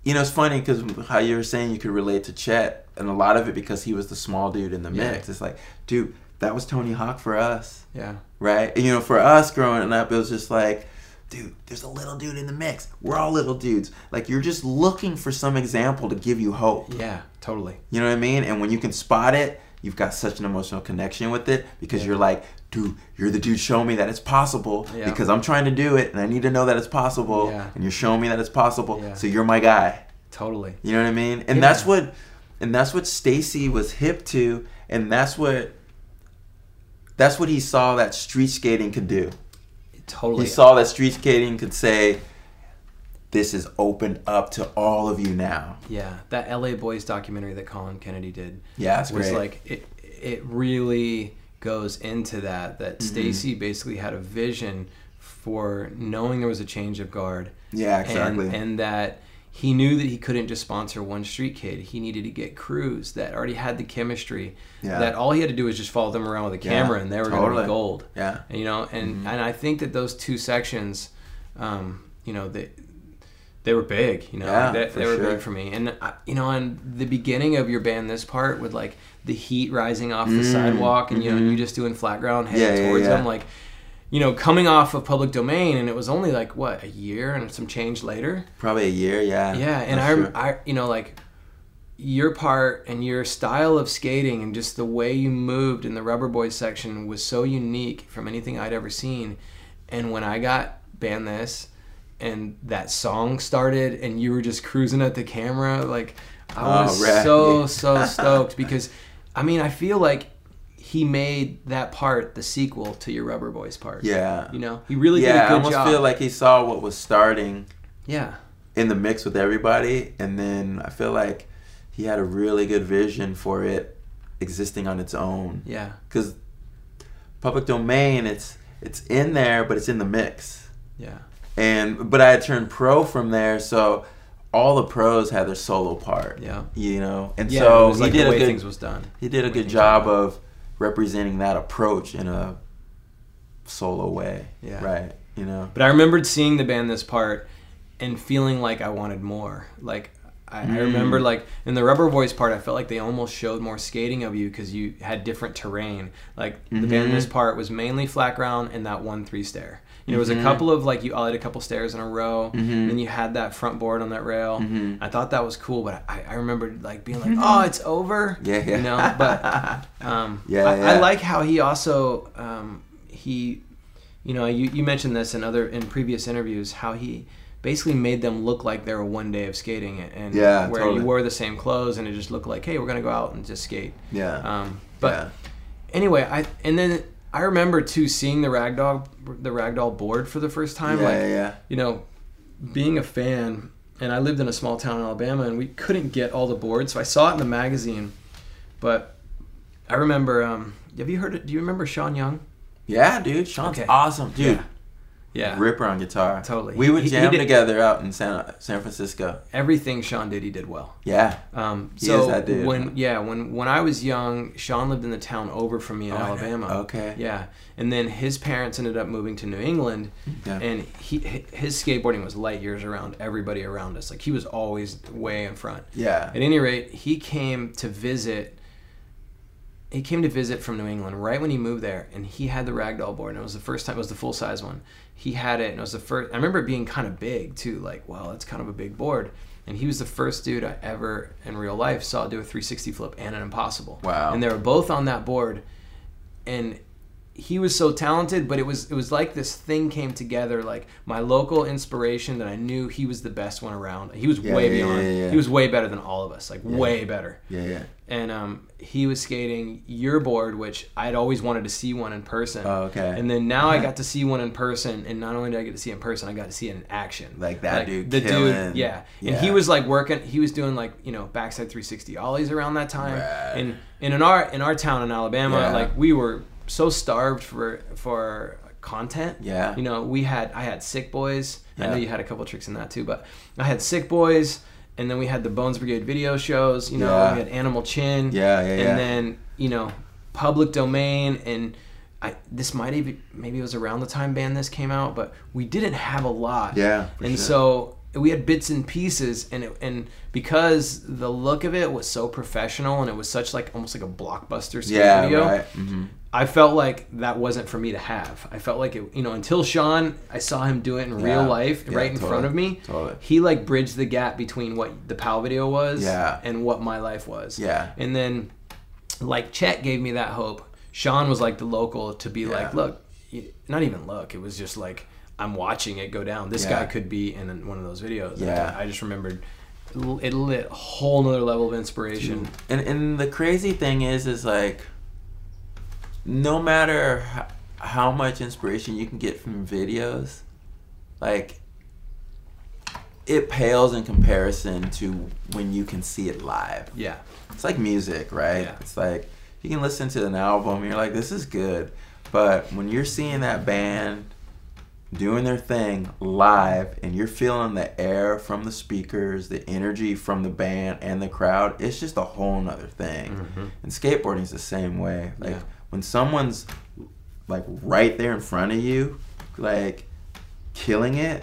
You know, it's funny because how you were saying you could relate to Chet, and a lot of it because he was the small dude in the Yeah. mix. It's like, dude, that was Tony Hawk for us, yeah, right? And, you know, for us growing up, it was just like, dude, there's a little dude in the mix. We're all little dudes. Like you're just looking for some example to give you hope. yeah, totally. You know what I mean? And when you can spot it, you've got such an emotional connection with it because Yeah. you're like, dude, you're the dude showing me that it's possible Yeah. because I'm trying to do it and I need to know that it's possible Yeah. and you're showing me that it's possible. So you're my guy. Totally. You know what I mean? And that's what and that's what Stacy was hip to and that's what that's what he saw that street skating could do. Totally. He saw that street skating could say this is open up to all of you now. Yeah, that LA Boys documentary that Colin Kennedy did Yeah, it's was great. like it. It really goes into that. That Mm-hmm. Stacy basically had a vision for knowing there was a change of guard. Yeah, exactly. And, and that he knew that he couldn't just sponsor one street kid. He needed to get crews that already had the chemistry. Yeah. That all he had to do was just follow them around with a Yeah, camera, and they were going to be gold. yeah. And, you know, and Mm-hmm. and I think that those two sections, um, you know, they they were big. You know, Yeah, they, for they were sure. big for me. And I, you know, on the beginning of your Ban, this part with like the heat rising off the Mm, sidewalk, and you know, mhm. you just doing flat ground heading Yeah, towards yeah. them, like. You know, coming off of public domain, and it was only like what a year and some change later. Probably a year, yeah. Yeah, and I, sure. I, you know, like your part and your style of skating and just the way you moved in the Rubber Boys section was so unique from anything I'd ever seen. And when I got Ban This and that song started and you were just cruising at the camera, like I Oh, was right. so so stoked because I mean I feel like he made that part the sequel to your Rubber Boys part. Yeah. You know, he really yeah, did a good i almost job. feel like he saw what was starting yeah. in the mix with everybody, and then I feel like he had a really good vision for it existing on its own. Yeah. Because public domain, it's it's in there, but it's in the mix. Yeah. And but I had turned pro from there, so all the pros had their solo part. Yeah. You know, and Yeah, so was like he did the a good things was done. he did a good job of representing that approach in a solo way. Yeah. Right. You know. But I remembered seeing the Ban This part and feeling like I wanted more. Like I, I Mm. remember like in the Rubber Boys part, I felt like they almost showed more skating of you because you had different terrain. Like the Ban Mhm. this part was mainly flat ground and that one three stair. You know, it was a Mhm. couple of like you all had a couple stairs in a row, Mhm. and then you had that front board on that rail. Mhm. I thought that was cool, but I, I remembered like being like, "Oh, it's over." Yeah, yeah. You know, but um, Yeah, I, I like how he also um, he, you know, you, you mentioned this in other in previous interviews how he basically made them look like they were one day of skating and Yeah, where totally. you wore the same clothes and it just looked like hey we're gonna go out and just skate. Yeah. Um, but yeah. anyway, I and then I remember too seeing the ragdoll the ragdoll board for the first time. yeah, like yeah, yeah. you know, being a fan, and I lived in a small town in Alabama, and we couldn't get all the boards, so I saw it in the magazine. But I remember, um, have you heard it? Do you remember Sean Young? Yeah, dude. Sean's Okay. awesome, dude. Yeah. Yeah. Ripper on guitar. Totally. We would He- jam together out in San San Francisco. Everything Sean did, he did well. Yeah. Um, He so is that dude. when yeah, when when I was young, Sean lived in the town over from me in Oh, Alabama. Okay. Yeah, and then his parents ended up moving to New England, Yeah. and he his skateboarding was light years around everybody around us. Like he was always way in front. Yeah. At any rate, he came to visit. He came to visit from New England right when he moved there, and he had the ragdoll board, and it was the first time. It was the full size one. He had it, and it was the first. I remember it being kind of big too. Like, wow, that's kind of a big board. And he was the first dude I ever in real life saw do a 360 flip and an impossible. Wow. And they were both on that board, and he was so talented, but it was it was like this thing came together. Like my local inspiration that I knew he was the best one around. He was Yeah, way yeah, beyond. yeah. He was way better than all of us. Like way better. Yeah, yeah. And um, he was skating your board, which I'd always wanted to see one in person. Oh, okay. And then now I got to see one in person, and not only did I get to see it in person, I got to see it in action. Like that dude the killing. dude, yeah. And he was like working. He was doing like you know backside 360 ollies around that time. Rad. And and in our in our town in Alabama, like we were so starved for for content. Yeah. You know, we had I had Sick Boys. I know you had a couple tricks in that too, but I had Sick Boys. And then we had the Bones Brigade video shows, you know, Yeah. we had Animal Chin Yeah, yeah, yeah. and then you know public domain and I, this might even maybe it was around the time Ban This came out but we didn't have a lot Yeah, and sure. so we had bits and pieces and it, and because the look of it was so professional and it was such like almost like a blockbuster Yeah, video right. hmm I felt like that wasn't for me to have. I felt like it, you know, until Sean, I saw him do it in real life, Yeah, right in totally. front of me. Totally. He like bridged the gap between what the Powell video was Yeah. and what my life was. Yeah. And then, like Chet gave me that hope. Sean was like the local to be like, look, not even look. It was just like I'm watching it go down. This Yeah. guy could be in one of those videos. Yeah. I just remembered it lit a whole nother level of inspiration. And and the crazy thing is, is like, no matter how much inspiration you can get from videos, like, it pales in comparison to when you can see it live. Yeah. It's like music, right? Yeah. It's like you can listen to an album and you're like, this is good. But when you're seeing that band doing their thing live and you're feeling the air from the speakers, the energy from the band and the crowd, it's just a whole nother thing. Mm-hmm. And skateboarding's the same way. Like Yeah. When someone's like right there in front of you, like killing it,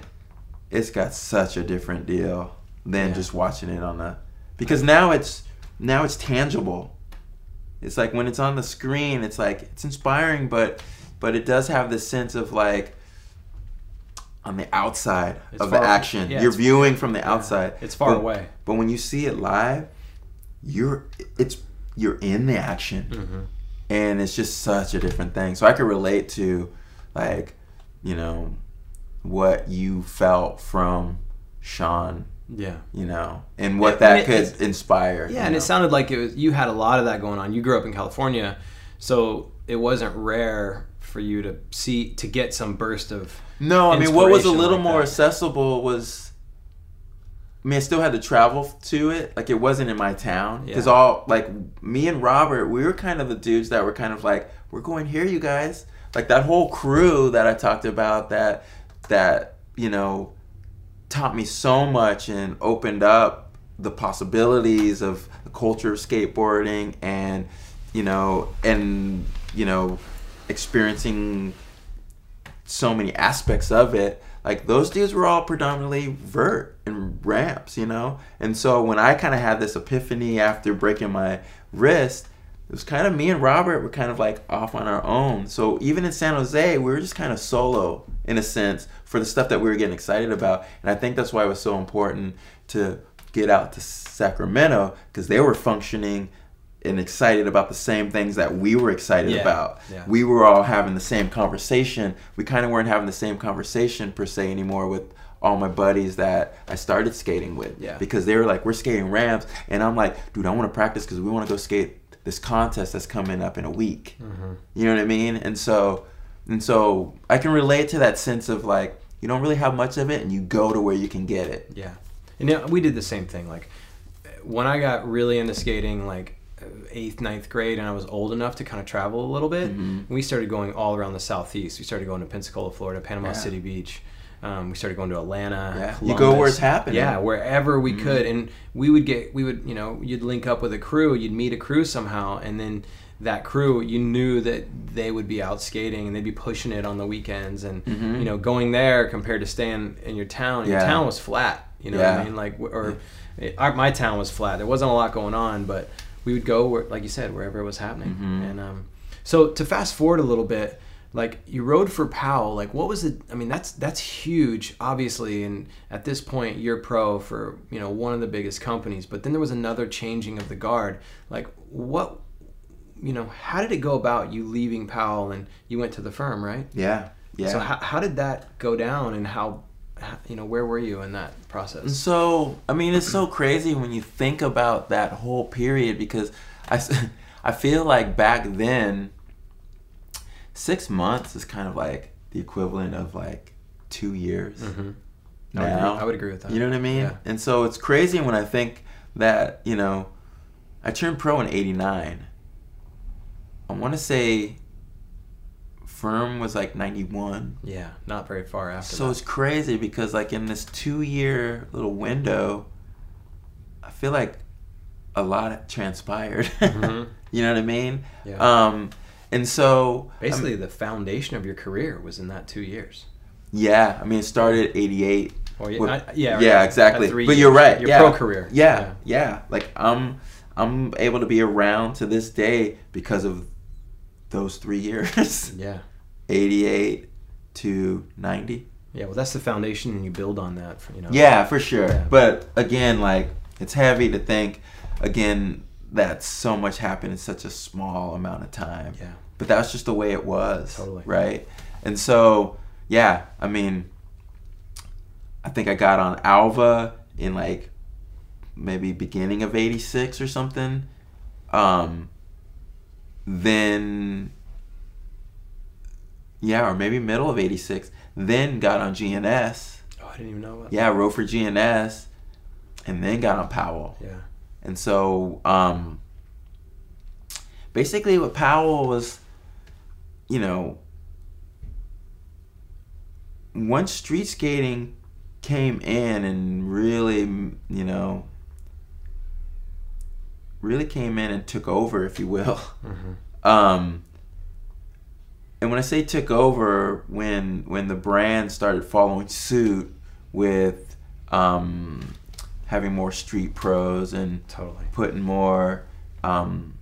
it's got such a different deal than Yeah. just watching it on the because now it's now it's tangible. It's like when it's on the screen, it's like it's inspiring, but but it does have this sense of like on the outside It's of the action. yeah, You're viewing from the outside. It's far But- away. But when you see it live, you're it's you're in the action. Mm-hmm. And it's just such a different thing. So I could relate to like, you know, what you felt from Sean, Yeah. you know, and what Yeah, that and it- could inspire. Yeah, and know? it sounded like it was you had a lot of that going on. You grew up in California, so it wasn't rare for you to see to get some burst of No, I mean what was a little like more that. accessible was I mean I still had to travel to it. Like it wasn't in my town. Because Yeah. all like me and Robert, we were kind of the dudes that were kind of like, We're going here, you guys. Like that whole crew that I talked about that that, you know, taught me so much and opened up the possibilities of the culture of skateboarding and you know and you know experiencing so many aspects of it like those dudes were all predominantly vert and ramps you know? And so when i kind of had this epiphany after breaking my wrist it was kind of me and robert were kind of like off on our own. So even in san jose we were just kind of solo in a sense for the stuff that we were getting excited about. And i think that's why it was so important to get out to sacramento because they were functioning and excited about the same things that we were excited Yeah, about yeah. we were all having the same conversation. We kind of weren't having the same conversation per se anymore with all my buddies that I started skating with. Yeah. Because they were like, we're skating ramps. And I'm like, dude, I want to practice because we want to go skate this contest that's coming up in a week. Mm-hmm. You know what I mean? And so, and so I can relate to that sense of like, you don't really have much of it and you go to where you can get it. Yeah, and yeah, we did the same thing. Like when I got really into skating, like eighth, ninth grade, and I was old enough to kind of travel a little bit. Mhm. We started going all around the southeast. We started going to Pensacola, Florida, Panama Yeah. City Beach. Um, we started going to Atlanta. Yeah. You go where it's happening. Yeah, wherever we Mhm. could, and we would get, we would, you know, you'd link up with a crew, you'd meet a crew somehow, and then that crew, you knew that they would be out skating and they'd be pushing it on the weekends, and Mhm. you know, going there compared to staying in your town. Your Yeah. town was flat. You know what I mean? Like, or it, our, my town was flat. There wasn't a lot going on, but we would go where, like you said, wherever it was happening. Mhm. And um, so to fast forward a little bit, like you rode for Powell. Like, what was it? I mean, that's that's huge, obviously. And at this point, you're pro for you know one of the biggest companies. But then there was another changing of the guard. Like, what you know, how did it go about you leaving Powell and you went to the firm, right? Yeah. Yeah. So how, how did that go down and how- you know, where were you in that process? So, I mean, it's so crazy when you think about that whole period because I, I feel like back then, six months is kind of like the equivalent of like two years. Mm-hmm. I, would Now, agree, I would agree with that. You know what I mean? Yeah. And so it's crazy when I think that, you know, I turned pro in 89. I want to say firm was like 91. Yeah, not very far after So that. it's crazy because like in this two year little window, I feel like a lot transpired. Mhm. you know what I mean? Yeah. Um, and so Basically, the foundation of your career was in that two years. yeah, I mean it started '88. Or yeah, With- I- yeah, yeah, or exactly. But years. you're right. Your yeah. pro career. Yeah, yeah, Like I'm, I'm able to be around to this day because of those three years, Yeah. '88 to '90. Yeah. Well, that's the foundation, and you build on that. For, you know. Yeah, for sure. Yeah. But again, like it's heavy to think again that so much happened in such a small amount of time. Yeah. But that's just the way it was. Totally. Right? And so, yeah, I mean I think I got on Alva in like maybe beginning of 86 or something. Um then yeah, or maybe middle of 86. Then got on G&S. Oh, I didn't even know about. That. Yeah, wrote for G&S, and then got on Powell. Yeah. And so, um, basically, what Powell was, you know, once street skating came in and really, you know, really came in and took over, if you will. Mm-hmm. Um, and when I say took over, when when the brand started following suit with um, having more street pros and Totally. putting more, um,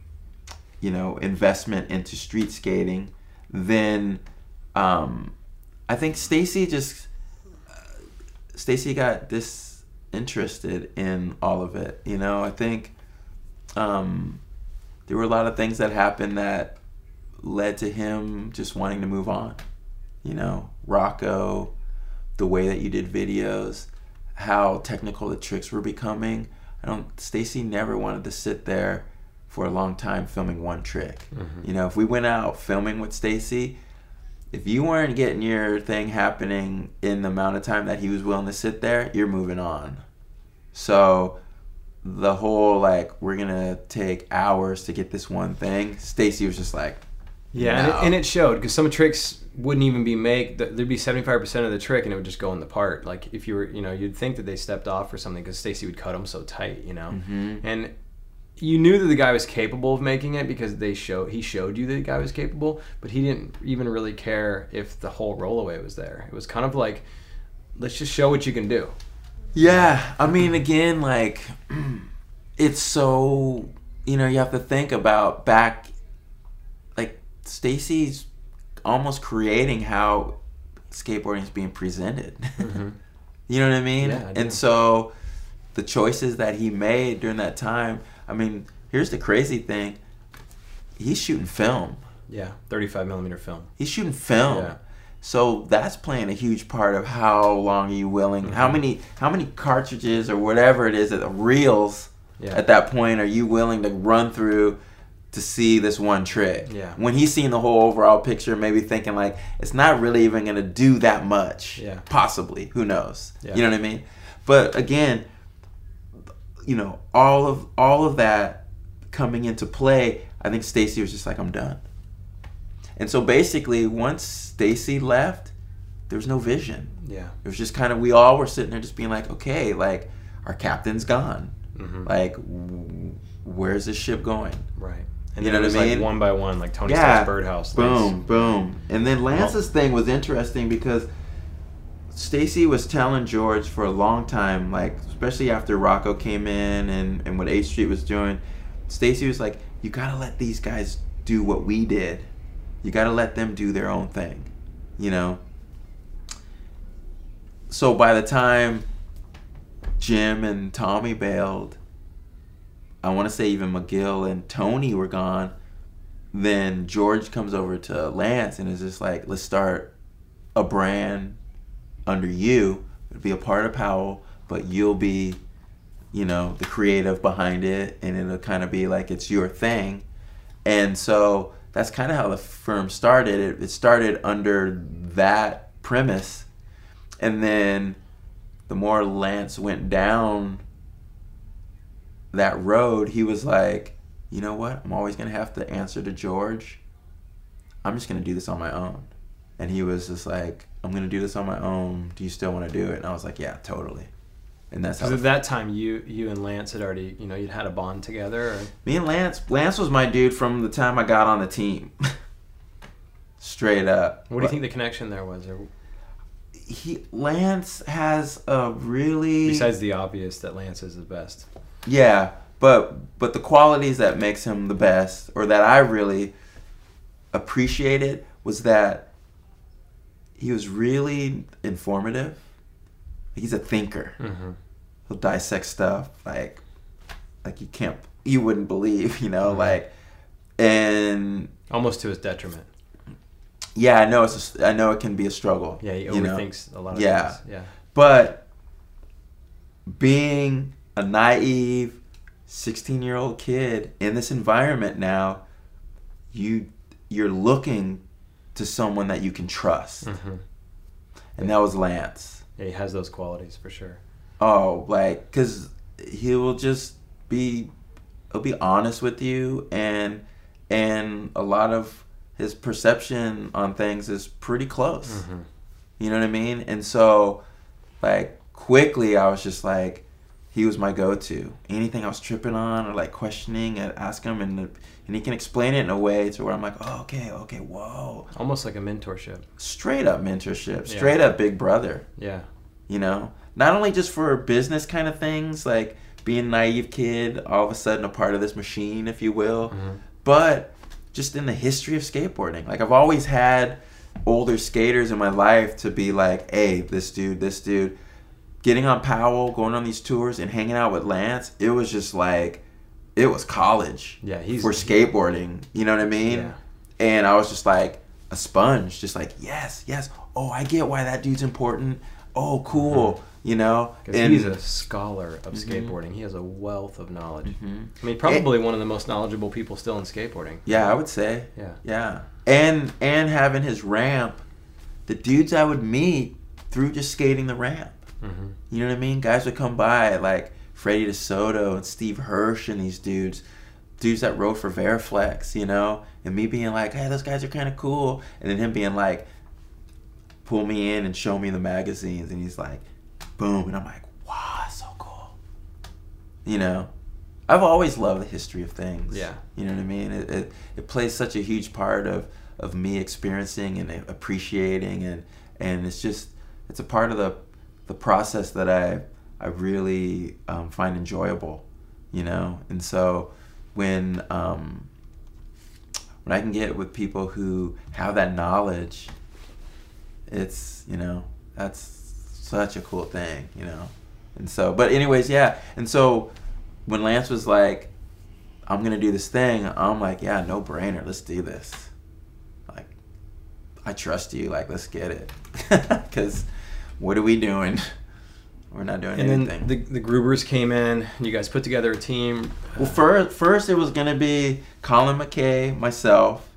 you know, investment into street skating, then um, I think Stacy just uh, Stacy got disinterested in all of it. You know, I think um, there were a lot of things that happened that led to him just wanting to move on. You know, Rocco, the way that you did videos, how technical the tricks were becoming. I don't. Stacy never wanted to sit there for a long time filming one trick. Mhm. You know, if we went out filming with Stacy, if you weren't getting your thing happening in the amount of time that he was willing to sit there, you're moving on. So the whole like we're gonna take hours to get this one thing, Stacy was just like, Yeah, and, it, and it showed because some tricks wouldn't even be make. th- There'd be seventy five percent of the trick, and it would just go in the part. Like if you were, you know, you'd think that they stepped off or something because Stacy would cut them so tight, you know. Mhm. And you knew that the guy was capable of making it because they show he showed you that the guy was capable, but he didn't even really care if the whole rollaway was there. It was kind of like, let's just show what you can do. Yeah, I mean, again, like, it's so you know you have to think about back, Stacy's almost creating how skateboarding is being presented. you know what I mean? Yeah, I and so the choices that he made during that time. I mean, here's the crazy thing: he's shooting film. Yeah, thirty five millimeter film. He's shooting film. Yeah. So that's playing a huge part of how long are you willing, Mm-hmm. how many how many cartridges or whatever it is, uh, reels Yeah. at that point are you willing to run through to see this one trick? Yeah. When he's seeing the whole overall picture, maybe thinking like it's not really even gonna do that much. Yeah. Possibly. Who knows? Yeah. You know what I mean? But again, you know, all of all of that coming into play, I think Stacy was just like, I'm done. And so basically, once Stacy left, there was no vision. Yeah. It was just kind of we all were sitting there just being like, okay, like our captain's gone. Mhm. Like, w- where's this ship going? Right. And You then know it what I mean? like one by one, like Tony Yeah. Stark's birdhouse. Boom, boom. And then Lance's thing was interesting because Stacy was telling George for a long time, like especially after Rocco came in and, and what H Street was doing, Stacy was like, You gotta let these guys do what we did. You gotta let them do their own thing. You know? So by the time Jim and Tommy bailed, I wanna say even McGill and Tony were gone, then George comes over to Lance and is just like, let's start a brand under you, be a part of Powell, but you'll be, you know, the creative behind it, and it'll kind of be like it's your thing. And so that's kind of how the firm started. It, it started under that premise, and then the more Lance went down that road, he was like, you know what? I'm always gonna have to answer to George. I'm just gonna do this on my own. And he was just like, I'm gonna do this on my own. Do you still want to do it? And I was like, yeah, totally. And that's how. Because at that time, you you and Lance had already, you know, you'd had a bond together. Or? Me and Lance, Lance was my dude from the time I got on the team. Straight up. What do you think the connection there was? Or He Lance has a really besides the obvious that Lance is the best. Yeah, but but the qualities that makes him the best, or that I really appreciated, was that he was really informative. He's a thinker. Mm-hmm. He'll dissect stuff like like you can't you wouldn't believe, you know, Mhm. like and Almost to his detriment. yeah, I know it's a I know it can be a struggle. Yeah, he you know? overthinks a lot of Yeah. things. Yeah. But being a naive 16 year old kid in this environment now, you you're looking to someone that you can trust. hmm And that was Lance. Yeah, he has those qualities for sure. Oh, like cuz he will just be he'll be honest with you and and a lot of his perception on things is pretty close. Mm-hmm. You know what I mean? And so, like, quickly, I was just like, he was my go-to. Anything I was tripping on or like questioning, I'd ask him, and and he can explain it in a way to where I'm like, oh, okay, okay, whoa, Almost like a mentorship. straight up mentorship, Yeah. straight up big brother. Yeah. You know, not only just for business kind of things, like being a naive kid, all of a sudden a part of this machine, if you will, Mhm. but just in the history of skateboarding. Like I've always had older skaters in my life to be like, hey, this dude, this dude. Getting on Powell, going on these tours, and hanging out with Lance, it was just like, it was college Yeah, he's for skateboarding. You know what I mean? Yeah. And I was just like a sponge, just like, yes, yes. Oh, I get why that dude's important. Oh, cool. You know? Because And- he's a scholar of Mhm. skateboarding. He has a wealth of knowledge. Mhm. I mean, probably one of the most knowledgeable people still in skateboarding. Yeah, I would say. Yeah. Yeah. And and having his ramp, the dudes I would meet through just skating the ramp. Mm-hmm. You know what I mean? Guys would come by like Freddie DeSoto and Steve Hirsch and these dudes, dudes that wrote for Variflex, you know, and me being like, hey, those guys are kind of cool, and then him being like, pull me in and show me the magazines, and he's like, boom, and I'm like, wow, so cool. You know, I've always loved the history of things. Yeah. You know what I mean? It, it, it plays such a huge part of, of me experiencing and appreciating and, and it's just it's a part of the the process that I I really um, find enjoyable, you know. And so when um, when I can get with people who have that knowledge, it's you know that's such a cool thing, you know. And so, but anyways, yeah. And so when Lance was like, "I'm gonna do this thing," I'm like, "Yeah, no brainer. Let's do this." Like, I trust you. Like, let's get it. Because what are we doing? We're not doing And anything. And then the, the Grubers came in. You guys put together a team. Well, first, first it was gonna be Colin McKay, myself,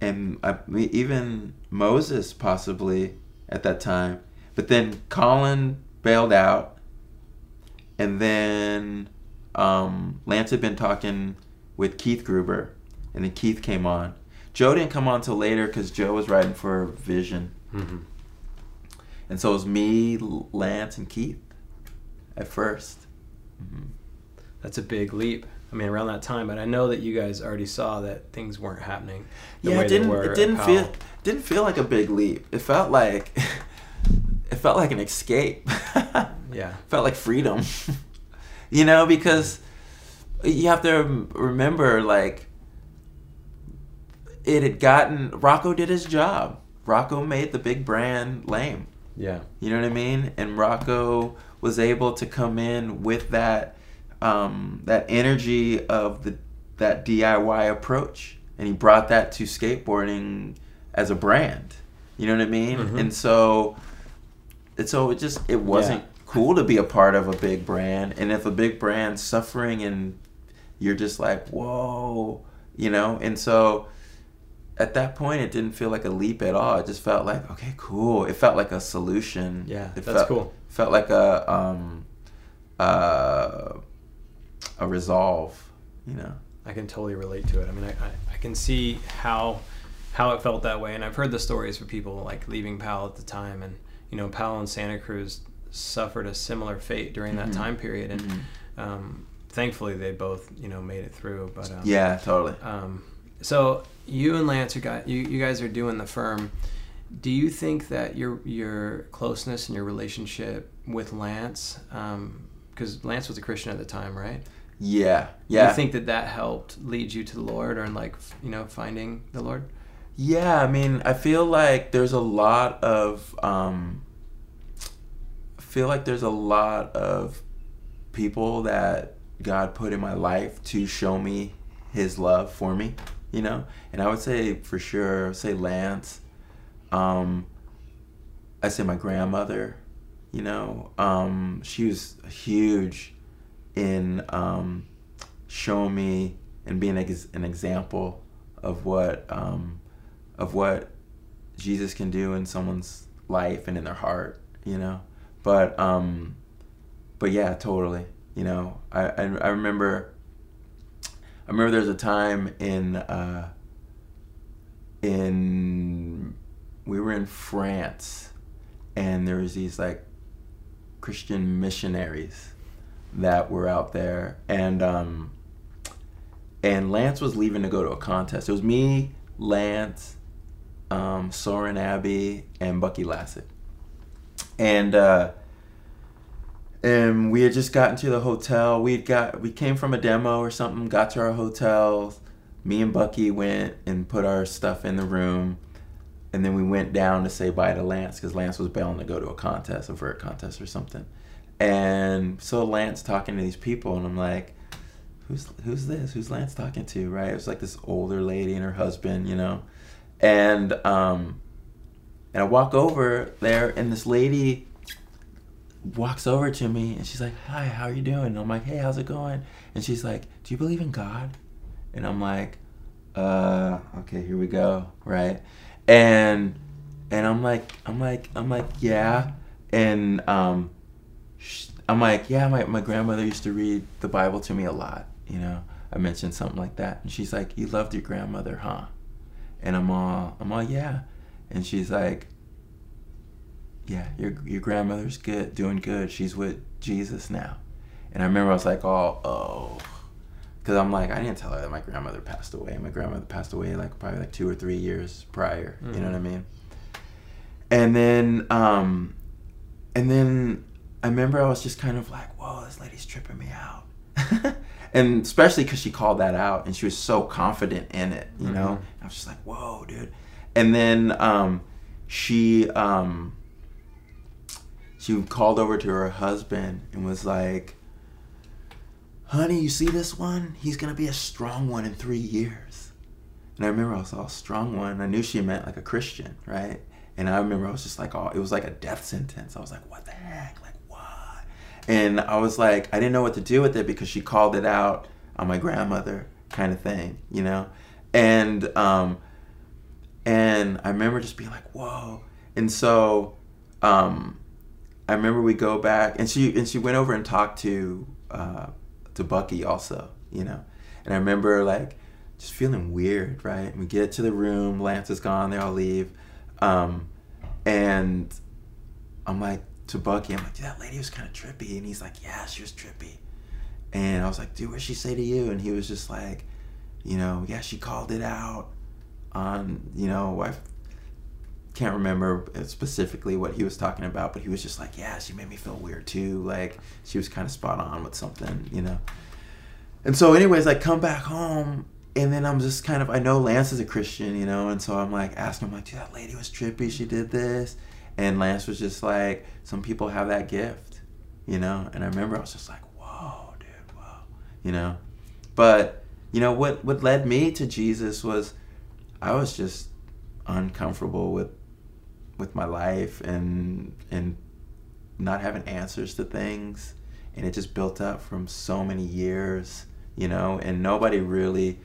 and I, me- even Moses possibly at that time. But then Colin bailed out, and then um, Lance had been talking with Keith Gruber, and then Keith came on. Joe didn't come on till later because Joe was writing for Vision, hmm and so it was me, Lance, and Keith at 1st hmm That's a big leap. I mean, around that time, but I know that you guys already saw that things weren't happening. Yeah, it didn't. It didn't feel. Didn't feel like a big leap. It felt like. it felt like an escape. Yeah. felt like freedom. you know, because you have to remember, like, it had gotten. Rocco did his job. Rocco made the big brand lame. Yeah. You know what I mean? And Rocco was able to come in with that um, that energy of the that DIY approach and he brought that to skateboarding as a brand. You know what I mean? Mhm. And so and so it just it wasn't Yeah. cool to be a part of a big brand and if a big brand's suffering and you're just like, "Whoa," you know? And so at that point it didn't feel like a leap at all. It just felt like, "Okay, cool." It felt like a solution. Yeah, it that's felt, cool. Felt like a um uh a resolve, you know. I can totally relate to it. I mean, I, I, I can see how how it felt that way, and I've heard the stories for people like leaving Powell at the time, and you know, Powell and Santa Cruz suffered a similar fate during that Mhm. time period, and Mhm. um, thankfully they both you know made it through. But um, Yeah, totally. Um, so you and Lance are got you, you guys are doing the firm. Do you think that your your closeness and your relationship with Lance, because Lance was a Christian at the time, right? Yeah, yeah. Do you think that that helped lead you to the Lord, or in like you know finding the Lord? yeah. I mean, I feel like there's a lot of, um, I feel like there's a lot of people that God put in my life to show me His love for me, you know. And I would say for sure, say Lance. Um, I say my grandmother, you know, um, she was huge in um, showing me and being an example of what um, of what Jesus can do in someone's life and in their heart, you know. But um, but yeah, totally. You know, I, I I remember I remember there was a time in uh, in we were in France and there was these like Christian missionaries that were out there and um and Lance was leaving to go to a contest. It was me, Lance, um, Soren Abbey, and Bucky Lasek. And uh and we had just gotten to the hotel. We got we came from a demo or something, got to our hotel. Me and Bucky went and put our stuff in the room. And then we went down to say bye to Lance because Lance was bound to go to a contest, a vert contest or something. And so Lance talking to these people, and I'm like, "Who's who's this? Who's Lance talking to?" Right? It was like this older lady and her husband, you know. And um, and I walk over there, and this lady walks over to me, and she's like, "Hi, how are you doing?" And I'm like, "Hey, how's it going?" And she's like, "Do you believe in God?" And I'm like, "Uh, okay, here we go." Right? And and I'm like, I'm like, I'm like, yeah. And um, I'm like, yeah, my, my grandmother used to read the Bible to me a lot, you know. I mentioned something like that. And she's like, You loved your grandmother, huh? And I'm all I'm all, yeah. And she's like, Yeah, your your grandmother's good, doing good. She's with Jesus now. And I remember I was like, Oh, oh because I'm like, I didn't tell her that my grandmother passed away. My grandmother passed away like probably like two or three years prior. You know what I mean? And then, um, and then I remember I was just kind of like, whoa, this lady's tripping me out. and especially because she called that out and she was so confident in it, you know? Mhm. I was just like, whoa, dude. And then um, she, um, she called over to her husband and was like, honey, you see this one? He's to be a strong one in three years. And I remember I was all strong one. I knew she meant like a Christian, right? And I remember I was just like, oh, it was like a death sentence. I was like, what the heck? Like, what? And I was like, I didn't know what to do with it because she called it out on my grandmother, kind of thing, you know? And, um, and I remember just being like, whoa. And so, um, I remember we go back and she, and she went over and talked to, uh, to Bucky also, you know? And I remember like just feeling weird, right? We get to the room, Lance is gone, they all leave. Um, and I'm like to Bucky, I'm like, dude, that lady was kind of trippy. And he's like, yeah, she was trippy. And I was like, dude, what'd she say to you? And he was just like, you know, yeah, she called it out on, you know, I can't remember uh, specifically what he was talking about, but he was just like, yeah, she made me feel weird too. Like she was kind of spot on with something, you know. And so, anyways, I come back home, and then I'm just kind of I know Lance is a Christian, you know, and so I'm like asking him like, dude, that lady was trippy. She did this, and Lance was just like, some people have that gift, you know. And I remember I was just like, whoa, dude, whoa, you know. But you know what what led me to Jesus was I was just uncomfortable with with my life and and not having answers to things. And it just built up from so many years you know and nobody really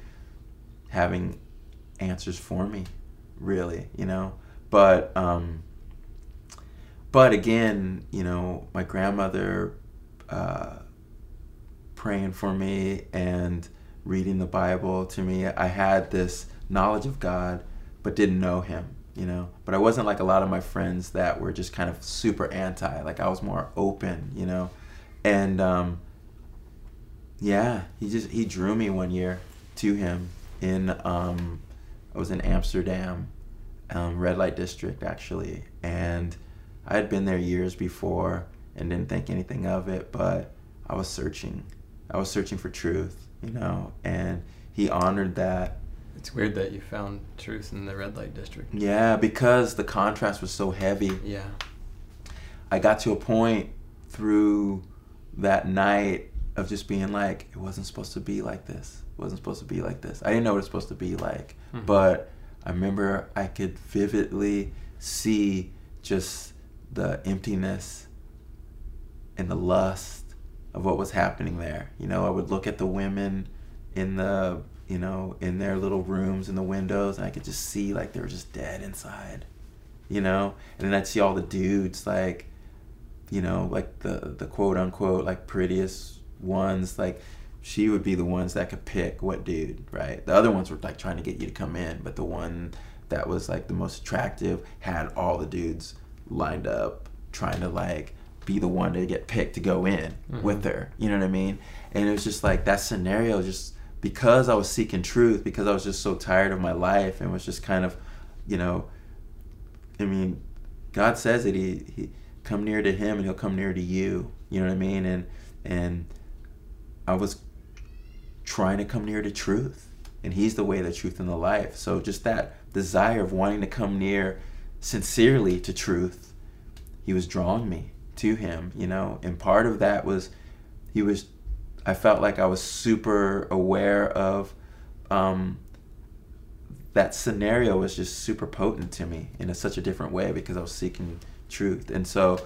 having answers for me really you know. But um but again you know my grandmother uh praying for me and reading the bible to me i had this knowledge of god but didn't know him you know? But i wasn't like a lot of my friends that were just kind of super anti like i was more open you know? And um yeah he just he drew me one year to him in um i was in amsterdam um, red light district actually. And i had been there years before and didn't think anything of it but i was searching. I was searching for truth you know? And he honored that It's weird that you found truth in the red light district. yeah because the contrast was so heavy Yeah. I got to a point through that night of just being like, it wasn't supposed to be like this. It wasn't supposed to be like this. I didn't know what it's supposed to be like. Mhm. But I remember I could vividly see just the emptiness and the lust of what was happening there. You know, I would look at the women in the, you know, in their little rooms in the windows, and I could just see like they were just dead inside you know? And then i'd see all the dudes like you know like the the quote unquote like prettiest ones. Like she would be the ones that could pick what dude right? The other ones were like trying to get you to come in but the one that was like the most attractive had all the dudes lined up trying to like be the one to get picked to go in Mhm. with her. You know what i mean? And it was just like that scenario just because i was seeking truth because i was just so tired of my life and was just kind of you know I mean, God says that he, he come near to him and he'll come near to you. You know what I mean? And and I was trying to come near to truth. And he's the way, the truth, and the life. So just that desire of wanting to come near sincerely to truth, he was drawing me to him, you know. And part of that was he was I felt like I was super aware of um, that scenario was just super potent to me in a, such a different way because I was seeking truth. And so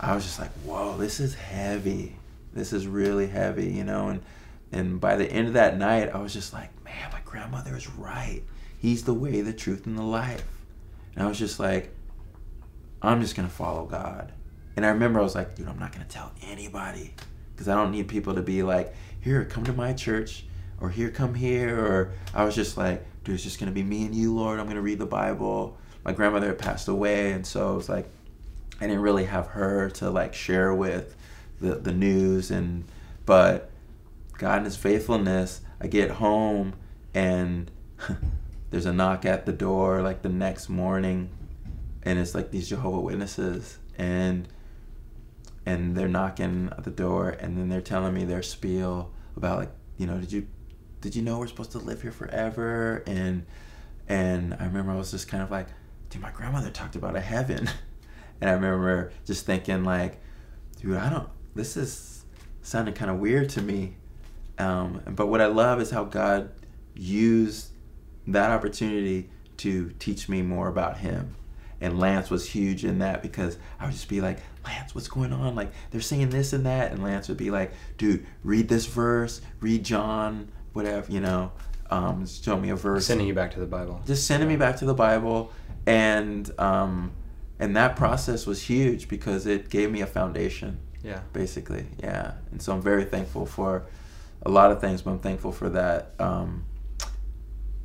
I was just like, whoa, this is heavy. This is really heavy, you know? And, and by the end of that night, I was just like, man, my grandmother is right. He's the way, the truth, and the life. And I was just like, I'm just going to follow God. And I remember I was like, dude, I'm not going to tell anybody because I don't need people to be like, here, come to my church or here, come here. Or I was just like, dude, it's just going to be me and you, Lord. I'm going to read the Bible. My grandmother had passed away. And so it was like, I didn't really have her to like share with the, the news. And, but God in His faithfulness, I get home and there's a knock at the door like the next morning. And it's like these Jehovah Witnesses. And and they're knocking at the door and then they're telling me their spiel about like you know did you did you know we're supposed to live here forever? And and i remember i was just kind of like dude my grandmother talked about a heaven. And i remember just thinking like dude i don't this is sounding kind of weird to me. Um, but what i love is how god used that opportunity to teach me more about him and Lance was huge in that because I would just be like, Lance, what's going on? Like they're saying this and that, and Lance would be like, dude, read this verse, read John, whatever, you know, um, show me a verse, Sending you back to the Bible. just sending me back to the Bible, and um, and that process was huge because it gave me a foundation, Yeah. basically, yeah. And so I'm very thankful for a lot of things, but I'm thankful for that. Um,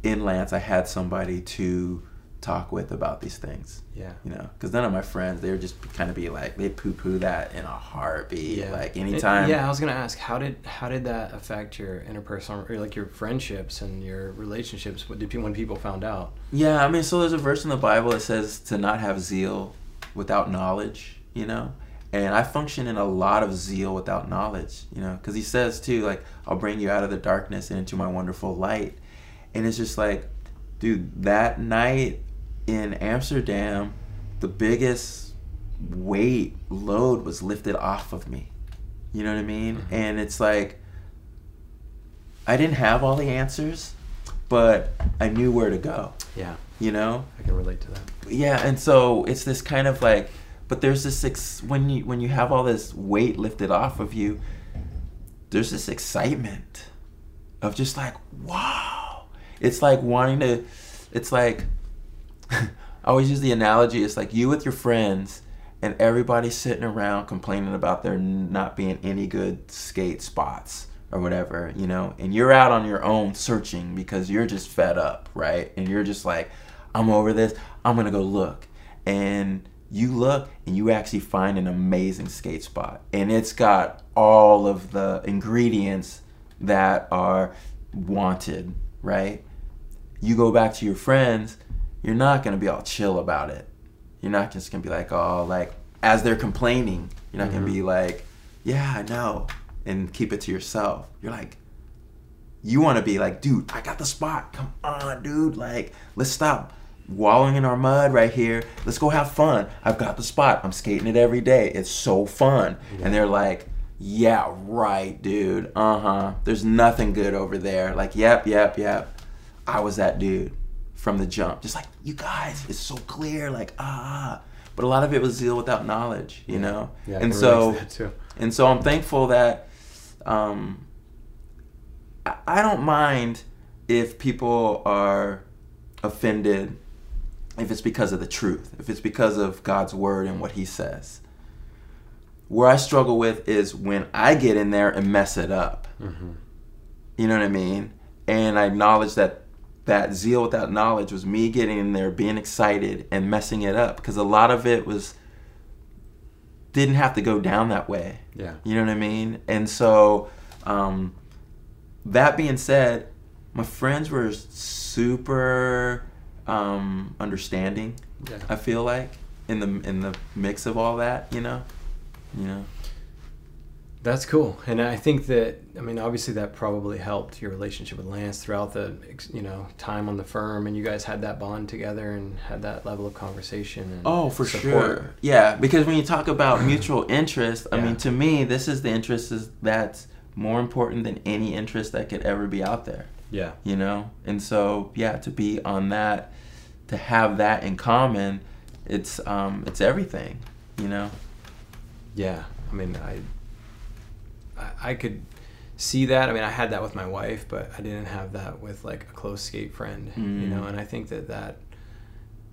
in Lance, I had somebody to talk with about these things Yeah. you know because none of my friends they would just kind of be like they poo-poo that in a heartbeat Yeah. like It- anytime yeah, I was gonna ask how did how did that affect your interpersonal or like your friendships and your relationships? What did people when people found out? yeah i mean so there's a verse in the bible that says to not have zeal without knowledge you know and i function in a lot of zeal without knowledge you know because he says too like i'll bring you out of the darkness and into my wonderful light and it's just like dude that night in amsterdam the biggest weight load was lifted off of me you know what i mean Mhm. and it's like I didn't have all the answers, but I knew where to go. Yeah, You know? I can relate to that. Yeah, and so it's this kind of like, but there's this ex- when you when you have all this weight lifted off of you, there's this excitement of just like wow. It's like wanting to. It's like I always use the analogy. It's like you with your friends, and everybody sitting around complaining about there not being any good skate spots or whatever, you know, and you're out on your own searching because you're just fed up, right? And you're just like, I'm over this. I'm gonna go look, and you look and you actually find an amazing skate spot, and it's got all of the ingredients that are wanted, right? You go back to your friends, you're not gonna be all chill about it. You're not just gonna be like, oh, like as they're complaining, you're not gonna be like, yeah, I know, and keep it to yourself. You're like, you want to be like, dude, I got the spot. Come on, dude. Like, let's stop wallowing in our mud right here. Let's go have fun. I've got the spot. I'm skating it every day. It's so fun. And they're like, yeah, right, dude. Uh huh. There's nothing good over there. Like, yep, yep, yep. I was that dude from the jump. Just like, you guys, it's so clear. Like, ah. But a lot of it was zeal without knowledge, you know? Yeah, and so. And so I'm thankful that um, I, I don't mind if people are offended if it's because of the truth, if it's because of God's word and what He says. Where I struggle with is when I get in there and mess it up. You know what I mean? And I acknowledge that that zeal without knowledge was me getting in there, being excited, and messing it up because a lot of it was didn't have to go down that way. Yeah. You know what I mean? And so, um, that being said, my friends were super um, understanding. Yeah. I feel like in the in the mix of all that, you know, you know. That's cool, and I think that I mean obviously that probably helped your relationship with Lance throughout the you know time on the firm, and you guys had that bond together and had that level of conversation. And Oh, for support. sure. Yeah, because when you talk about mutual interest, I Yeah. mean, to me, this is the interest is that's more important than any interest that could ever be out there. Yeah, you know and so yeah to be on that to have that in common it's um it's everything you know yeah. I mean, I, I, could see that. I mean, I had that with my wife, but I didn't have that with like a close skate friend. You Mm. know, and I think that that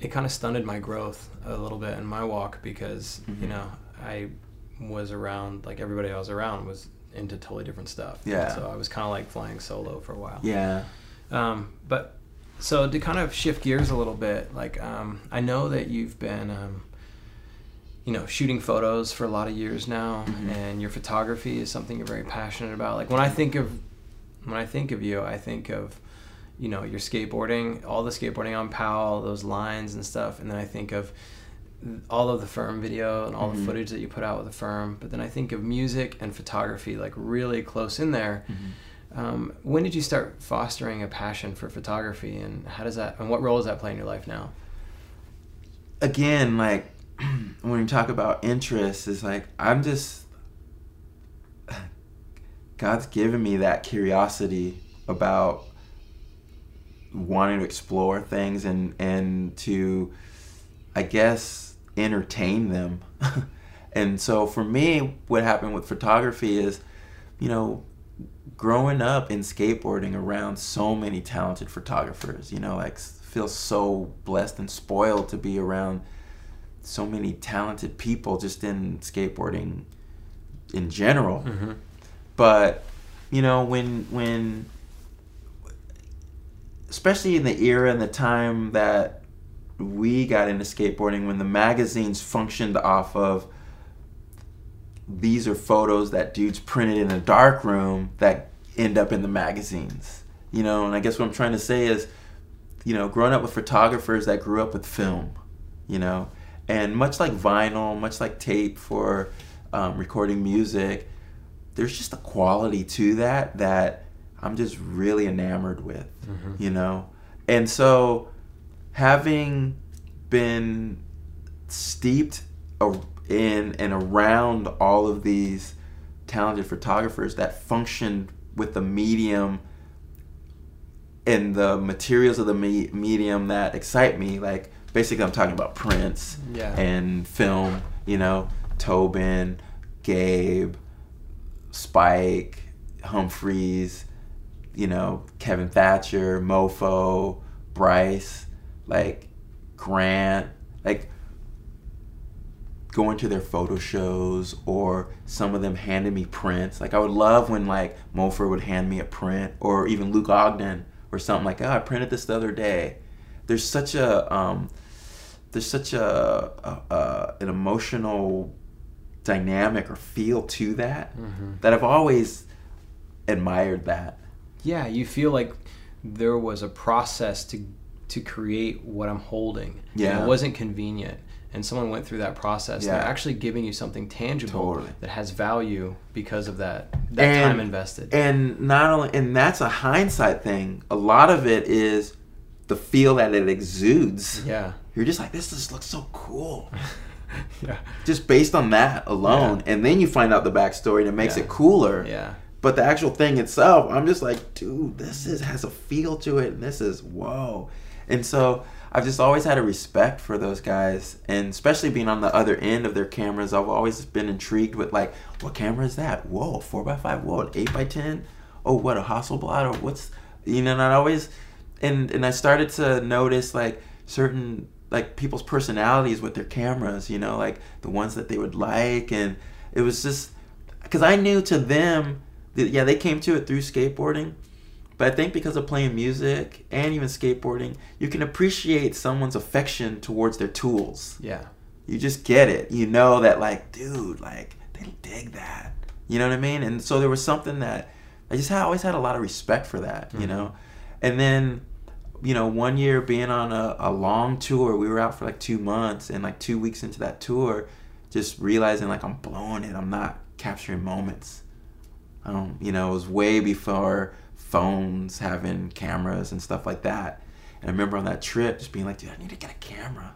it kind of stunted my growth a little bit in my walk because you Mhm. know I was around like everybody I was around was into totally different stuff. Yeah. So I was kind of like flying solo for a while. yeah Um, but so to kind of shift gears a little bit, like um, I know that you've been, um, you know, shooting photos for a lot of years now, Mhm. and your photography is something you're very passionate about. Like when I think of when I think of you, I think of you know your skateboarding, all the skateboarding on Powell, those lines and stuff, and then I think of all of the firm video and all Mhm. the footage that you put out with the firm. But then I think of music and photography like really close in there. Um, when did you start fostering a passion for photography, and how does that and what role does that play in your life now? again like when you talk about interest it's like i'm just god's given me that curiosity about wanting to explore things and and to i guess entertain them. And so for me what happened with photography is you know growing up in skateboarding around so many talented photographers you know like feel so blessed and spoiled to be around so many talented people just in skateboarding in general Mm-hmm. but you know when when especially in the era and the time that we got into skateboarding when the magazines functioned off of these are photos that dudes printed in a dark room that end up in the magazines you know and i guess what i'm trying to say is you know growing up with photographers that grew up with film you know and much like vinyl much like tape for um, recording music there's just a quality to that that i'm just really enamored with Mm-hmm. you know and so having been steeped in and around all of these talented photographers that functioned with the medium and the materials of the me- medium that excite me. Like basically, I'm talking about prints Yeah. and film. You know, Tobin, Gabe, Spike, Humphreys. You know, Kevin Thatcher, Mofo, Bryce, like Grant, like going to their photo shows or some of them handed me prints. Like I would love when like Mofer would hand me a print or even Luke Ogden or something like, oh, I printed this the other day. There's such a um, there's such a, a, a an emotional dynamic or feel to that that I've always admired that. Yeah, you feel like there was a process to to create what I'm holding. And Yeah. it wasn't convenient. And someone went through that process. Yeah. They're actually giving you something tangible Totally. that has value because of that that And- time invested. And not only, and that's a hindsight thing. A lot of it is the feel that it exudes. yeah. You're just like, this just looks so cool. Yeah. just based on that alone. And then you find out the backstory and it makes Yeah. it cooler. Yeah. But the actual thing itself, I'm just like, dude, this is has a feel to it, and this is whoa. And so I've just always had a respect for those guys, and especially being on the other end of their cameras, I've always been intrigued with like, what camera is that? Whoa, four x five. Whoa, eight x ten. Oh, what a Hasselblad or what's you know? And I always, and and I started to notice like certain like people's personalities with their cameras. You know, like the ones that they would like, and it was just because I knew to them that yeah they came to it through skateboarding, but I think because of playing music and even skateboarding, you can appreciate someone's affection towards their tools. Yeah. You just get it. You know that like, dude, like they dig that. You know what I mean? And so there was something that I just had, always had a lot of respect for that. You mm-hmm. know, and then you know one year being on a, a long tour, we were out for like two months, and like two weeks into that tour, just realizing like I'm blowing it. I'm not capturing moments. Um, you know, it was way before phones having cameras and stuff like that. And I remember on that trip just being like, dude, I need to get a camera.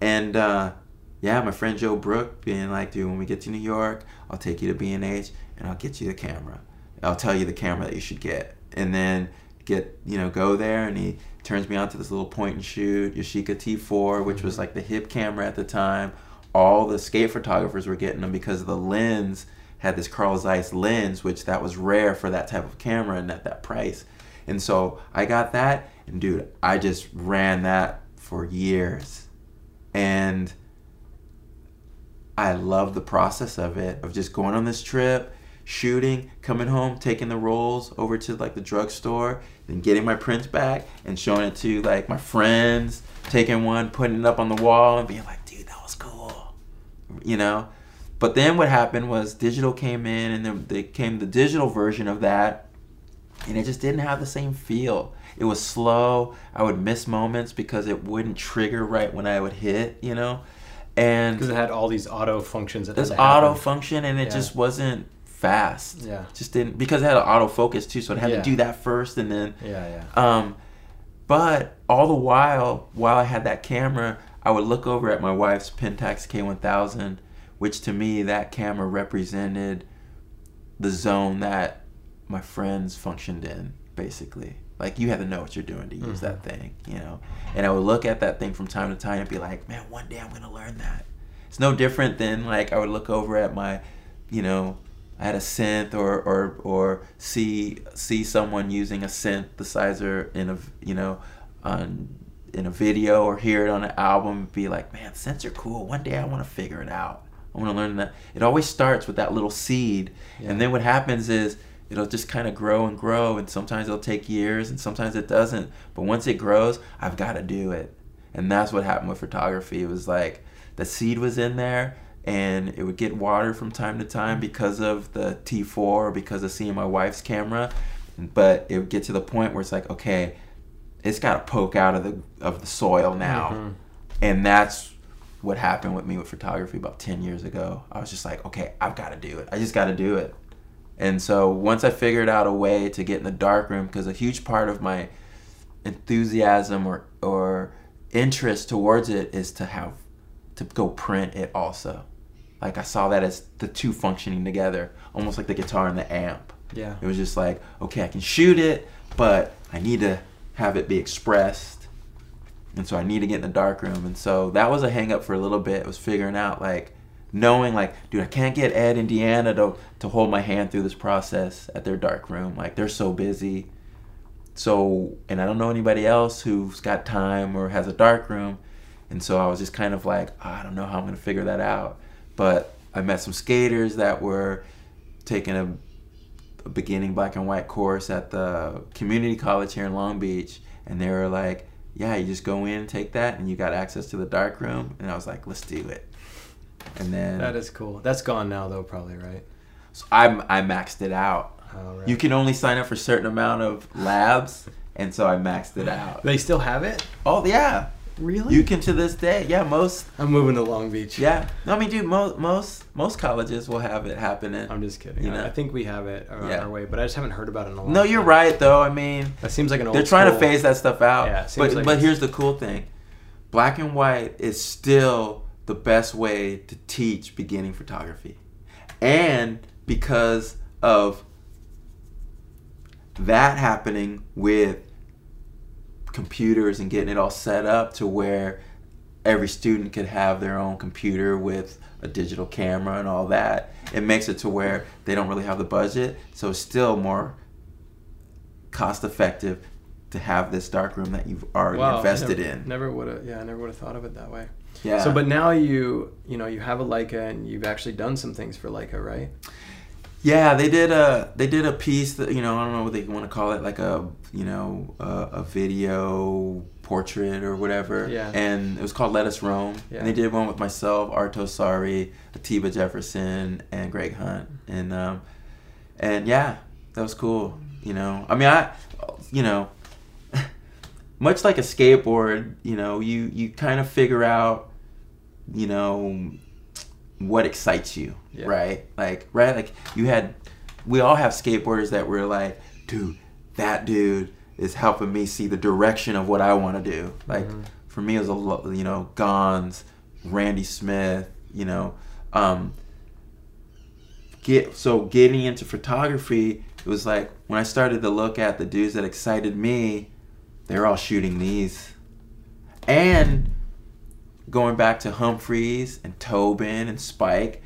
And uh, yeah, my friend Joe Brook being like, dude, when we get to New York, I'll take you to B&H and I'll get you the camera. I'll tell you the camera that you should get. And then get, you know, go there and he turns me on to this little point and shoot Yashica T4, which was like the hip camera at the time. All the skate photographers were getting them because the lens had this Carl Zeiss lens, which that was rare for that type of camera and at that price. And so I got that, and dude, I just ran that for years. And I love the process of it, of just going on this trip, shooting, coming home, taking the rolls over to like the drugstore, then getting my prints back and showing it to like my friends, taking one, putting it up on the wall, and being like, dude, that was cool. You know? But then what happened was digital came in, and then they came the digital version of that, and it just didn't have the same feel. It was slow. I would miss moments because it wouldn't trigger right when I would hit, you know? And Because it had all these auto functions that this auto function and it Yeah. just wasn't fast. Yeah. Just didn't because it had an autofocus too, so it had Yeah. to do that first and then Yeah, yeah. um but all the while while I had that camera, I would look over at my wife's Pentax K1000, which to me that camera represented the zone that my friends functioned in basically. Like you have to know what you're doing to use that thing, you know. And I would look at that thing from time to time and be like, "Man, one day I'm going to learn that." It's no different than like I would look over at my, you know, I had a synth or or or see see someone using a synthesizer in a you know on in a video or hear it on an album be like, man, synths are cool. One day I want to figure it out. I want to learn that. It always starts with that little seed, Yeah. and then what happens is it'll just kind of grow and grow, and sometimes it'll take years, and sometimes it doesn't. But once it grows, I've got to do it, and that's what happened with photography. It was like the seed was in there, and it would get water from time to time because of the T4 or because of seeing my wife's camera. But it would get to the point where it's like, okay, it's got to poke out of the of the soil now, Mhm. and that's what happened with me with photography about 10 years ago. I was just like, okay, I've got to do it. I just got to do it. And so once I figured out a way to get in the dark room, because a huge part of my enthusiasm or or interest towards it is to have to go print it also. Like I saw that as the two functioning together, almost like the guitar and the amp. Yeah. It was just like, okay, I can shoot it, but I need to have it be expressed. And so I need to get in the dark room. And so that was a hang up for a little bit. It was figuring out like knowing like, dude, I can't get Ed and Deanna to to hold my hand through this process at their dark room. Like they're so busy. So and I don't know anybody else who's got time or has a dark room. And so I was just kind of like, ah, I don't know how I'm gonna figure that out. But I met some skaters that were taking a, a beginning black and white course at the community college here in Long Beach, and they were like, "Yeah, you just go in and take that, and you got access to the dark room." And I was like, "Let's do it." And then That is cool. That's gone now, though, probably, right? so I I maxed it out. Oh, right. You can only sign up for a certain amount of labs, and so I maxed it out. They still have it? Oh yeah, Really? you can to this day. Yeah, most. I'm moving to Long Beach. Yeah, no, I mean, dude, most most most colleges will have it happening. I'm just kidding. You I- know? I think we have it on Yeah. our way, but I just haven't heard about it in a long No, you're time. right though. I mean, That seems like an old they're trying to phase that stuff out. Yeah, it seems but like but it's- here's the cool thing: black and white is still the best way to teach beginning photography, and because of that happening with computers and getting it all set up to where every student could have their own computer with a digital camera and all that. It makes it to where they don't really have the budget, so it's still more cost effective to have this dark room that you've already Wow, invested never, in. Never would have. Yeah, I never would have thought of it that way. Yeah. So, but now you, you know, you have a Leica, and you've actually done some things for Leica, right? Yeah, they did a they did a piece that you know I don't know what they want to call it like a you know a, a video portrait or whatever. Yeah. And it was called Let Us Roam. Yeah. And they did one with myself, Arto Saari, Atiba Jefferson, and Greg Hunt. And um, and yeah, that was cool. You know, I mean I, you know, much like a skateboard, you know, you you kind of figure out, you know, what excites you, Yeah. right? Like, right? Like you had, we all have skateboarders that were like, dude, that dude is helping me see the direction of what I want to do. Like Mhm. for me, it was a lot, you know Gonz, Randy Smith, you know, um, get so getting into photography. It was like when I started to look at the dudes that excited me, they're all shooting these, and going back to Humphreys and Tobin and Spike,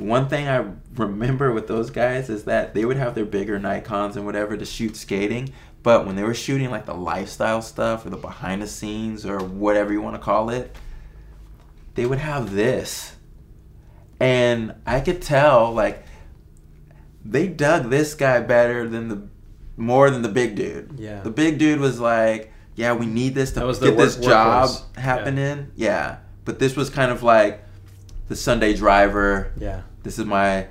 one thing I remember with those guys is that they would have their bigger Nikons and whatever to shoot skating, but when they were shooting like the lifestyle stuff or the behind the scenes or whatever you want to call it, they would have this. And I could tell like they dug this guy better than the more than the big dude. Yeah. The big dude was like, yeah, we need this to That was their get this work- job workhorse. Yeah. happening. Yeah. But this was kind of like the Sunday driver. Yeah. This is my,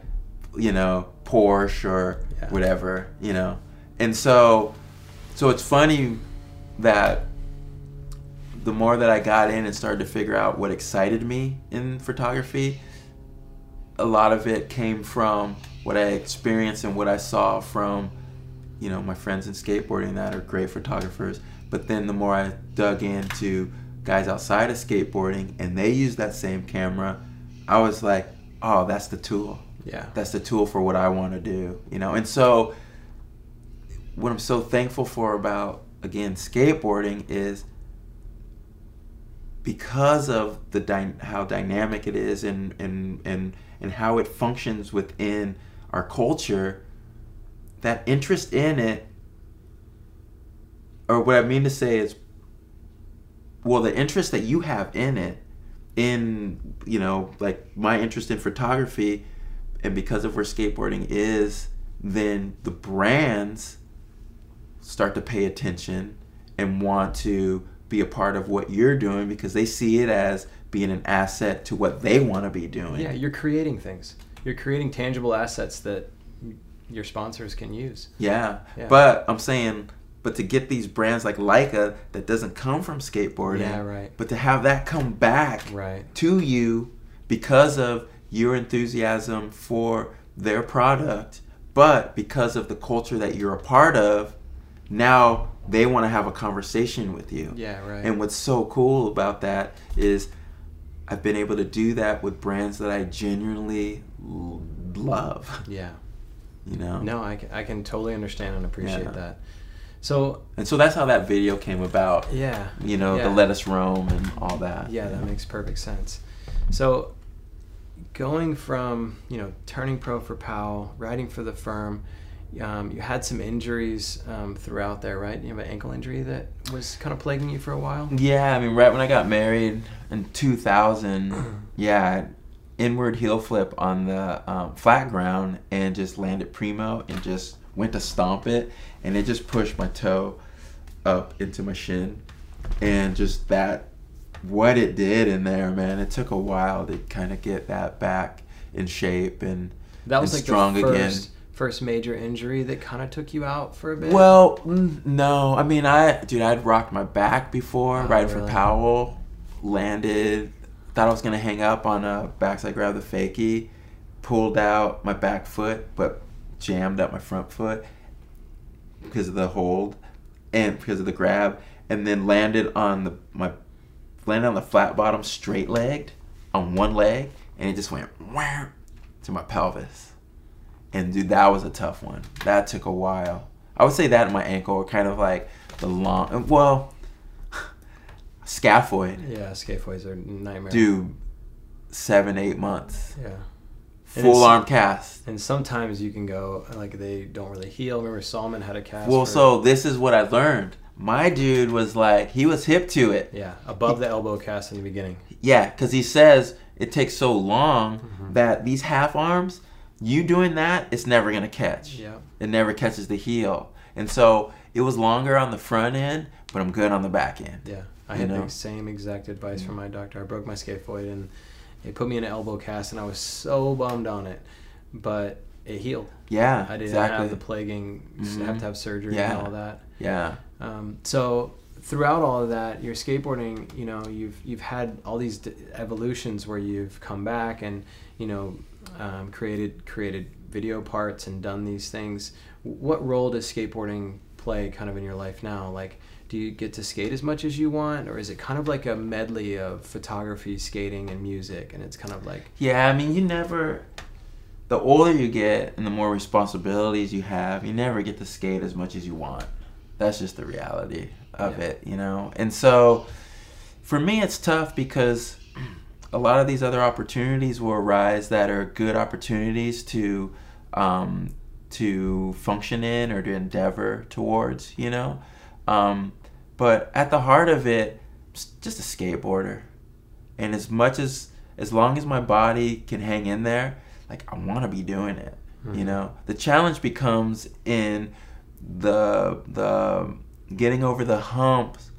you know, Porsche or Yeah. whatever, you know. And so so it's funny that the more that I got in and started to figure out what excited me in photography, a lot of it came from what I experienced and what I saw from, you know, my friends in skateboarding that are great photographers. But then the more I dug into guys outside of skateboarding and they use that same camera, I was like, oh, that's the tool. Yeah. That's the tool for what I want to do, you know. And so, what I'm so thankful for about again skateboarding is because of the dy- how dynamic it is and and and and how it functions within our culture that interest in it or what I mean to say is well the interest that you have in it in you know like my interest in photography and because of where skateboarding is then the brands start to pay attention and want to be a part of what you're doing because they see it as being an asset to what they want to be doing. Yeah, you're creating things. You're creating tangible assets that your sponsors can use. Yeah. Yeah. But I'm saying, but to get these brands like Leica that doesn't come from skateboarding, Yeah, right. but to have that come back Right. to you because of your enthusiasm for their product, but because of the culture that you're a part of, now they want to have a conversation with you. Yeah, right. And what's so cool about that is I've been able to do that with brands that I genuinely love. yeah. You know? No, I can, I can totally understand and appreciate Yeah. that. So And so that's how that video came about. yeah, You know, Yeah. the let us roam and all that. yeah, that makes perfect sense. So going from you know turning pro for Powell, riding for the firm. Um, you had some injuries um, throughout there, right? You have an ankle injury that was kind of plaguing you for a while. Yeah, I mean, right when I got married in 2000, yeah, inward heel flip on the um, flat ground and just landed primo and just went to stomp it, and it just pushed my toe up into my shin, and just that, what it did in there, man, it took a while to kind of get that back in shape and That was and like strong the again. first, first major injury that kind of took you out for a bit. Well, no. I mean, I dude, I'd rocked my back before, Oh, riding for? Powell. Landed, thought I was gonna hang up on a backside grab the fakie, pulled out my back foot, but jammed up my front foot because of the hold and because of the grab, and then landed on the my landed on the flat bottom straight legged on one leg, and it just went wham to my pelvis. And dude, that was a tough one. That took a while. I would say that and my ankle were kind of like the long, well, scaphoid. yeah, scaphoids are a nightmare. Dude, seven, eight months. Yeah. Full arm cast. And sometimes you can go like they don't really heal. Remember Solomon had a cast. Well, for- so this is what I learned. My dude was like, he was hip to it. yeah, above the elbow cast in the beginning. Yeah, because he says it takes so long Mm-hmm. that these half arms, you doing that, it's never to catch. Yeah. It never catches the heel. And so it was longer on the front end, but I'm good on the back end. Yeah, I had know? the same exact advice from my doctor. I broke my scaphoid and they put me in an elbow cast, and I was so bummed on it, but it healed. Yeah, I didn't exactly. have the plaguing, Mhm. have to have surgery Yeah. and all that. yeah. Um, so throughout all of that, your skateboarding, you know, you've you've had all these d- evolutions where you've come back and you know um, created created video parts and done these things. What role does skateboarding play kind of in your life now? Like, do you get to skate as much as you want, or is it kind of like a medley of photography, skating, and music? And it's kind of like Yeah, I mean, you never. The older you get and the more responsibilities you have, you never get to skate as much as you want. That's just the reality of Yeah. it, you know? And so for me, it's tough because a lot of these other opportunities will arise that are good opportunities to. Um, to function in or to endeavor towards, you know? Um, but at the heart of it, just a skateboarder. And as much as, as long as my body can hang in there, like I want to be doing it, you Mhm. know? The challenge becomes in the, the getting over the humps,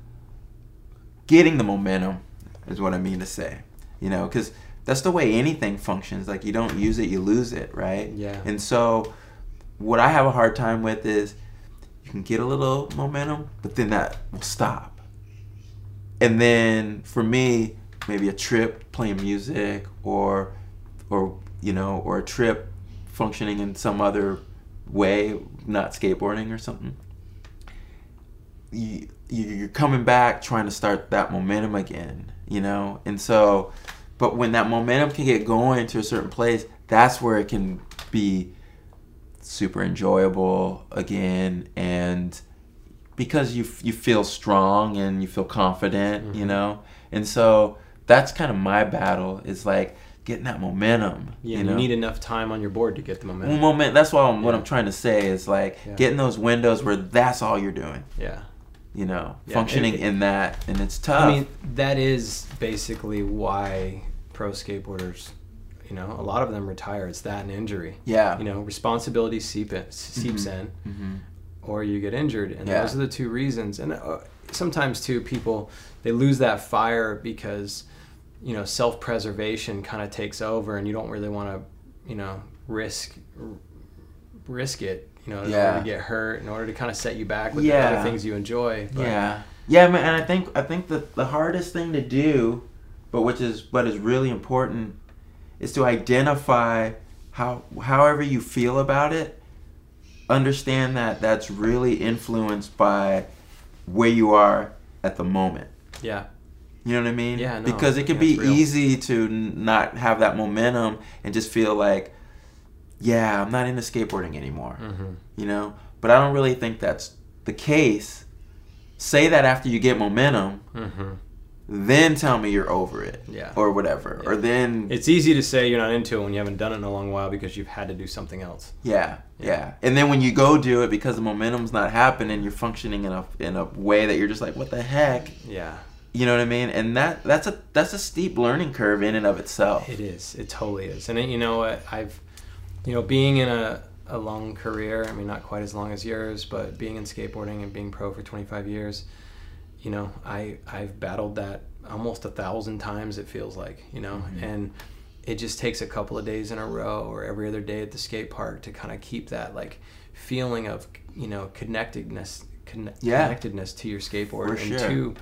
getting the momentum is what I mean to say, you know? Because that's the way anything functions. Like you don't use it, you lose it, right? yeah, And so, what I have a hard time with is you can get a little momentum, but then that will stop. And then for me, maybe a trip playing music or, or you know, or a trip functioning in some other way, not skateboarding or something. You, you- you're coming back trying to start that momentum again, you know? And so, but when that momentum can get going to a certain place, that's where it can be super enjoyable again and because you you feel strong and you feel confident, you Mhm. know? And so that's kind of my battle is like getting that momentum, yeah. you You, need enough time on your board to get the momentum. moment that's what I'm, what I'm trying to say is like Yeah. getting those windows where that's all you're doing, yeah. you know, Yeah, functioning it- in that and it's tough. I mean, that is basically why pro skateboarders, you know, a lot of them retire. It's that and injury. yeah. You know, responsibility seep in, seeps Mhm. in, hmm or you get injured, and Yeah. those are the two reasons. And uh, sometimes too, people they lose that fire because you know self-preservation kind of takes over, and you don't really want to, you know, risk r- risk it. You know, in Yeah. order to get hurt, in order to kind of set you back with Yeah. the other things you enjoy. But, Yeah, yeah, man, and I think I think that the hardest thing to do, but which is what is really important, is to identify how however you feel about it. Understand that that's really influenced by where you are at the moment. yeah, You know what I mean? Yeah, no, because it can be easy to not have that momentum and just feel like, yeah, I'm not into skateboarding anymore hmm you know but i don't really think that's the case, say that after you get momentum, Mm-hmm. Then tell me you're over it. Yeah. Or whatever. Or then It's easy to say you're not into it when you haven't done it in a long while because you've had to do something else. Yeah, yeah. And then when you go do it because the momentum's not happening, you're functioning in a in a way that you're just like, what the heck? Yeah, You know what I mean? And that that's a that's a steep learning curve in and of itself. it is. It totally is. And it, you know what? I've, you know, being in a, a long career, I mean, not quite as long as yours, but being in skateboarding and being pro for 25 years, you know, I, I've battled that almost a thousand times, it feels like, you know, and it just takes a couple of days in a row or every other day at the skate park to kind of keep that like feeling of, you know, connectedness, conne- Yeah. connectedness to your skateboard For and sure. to,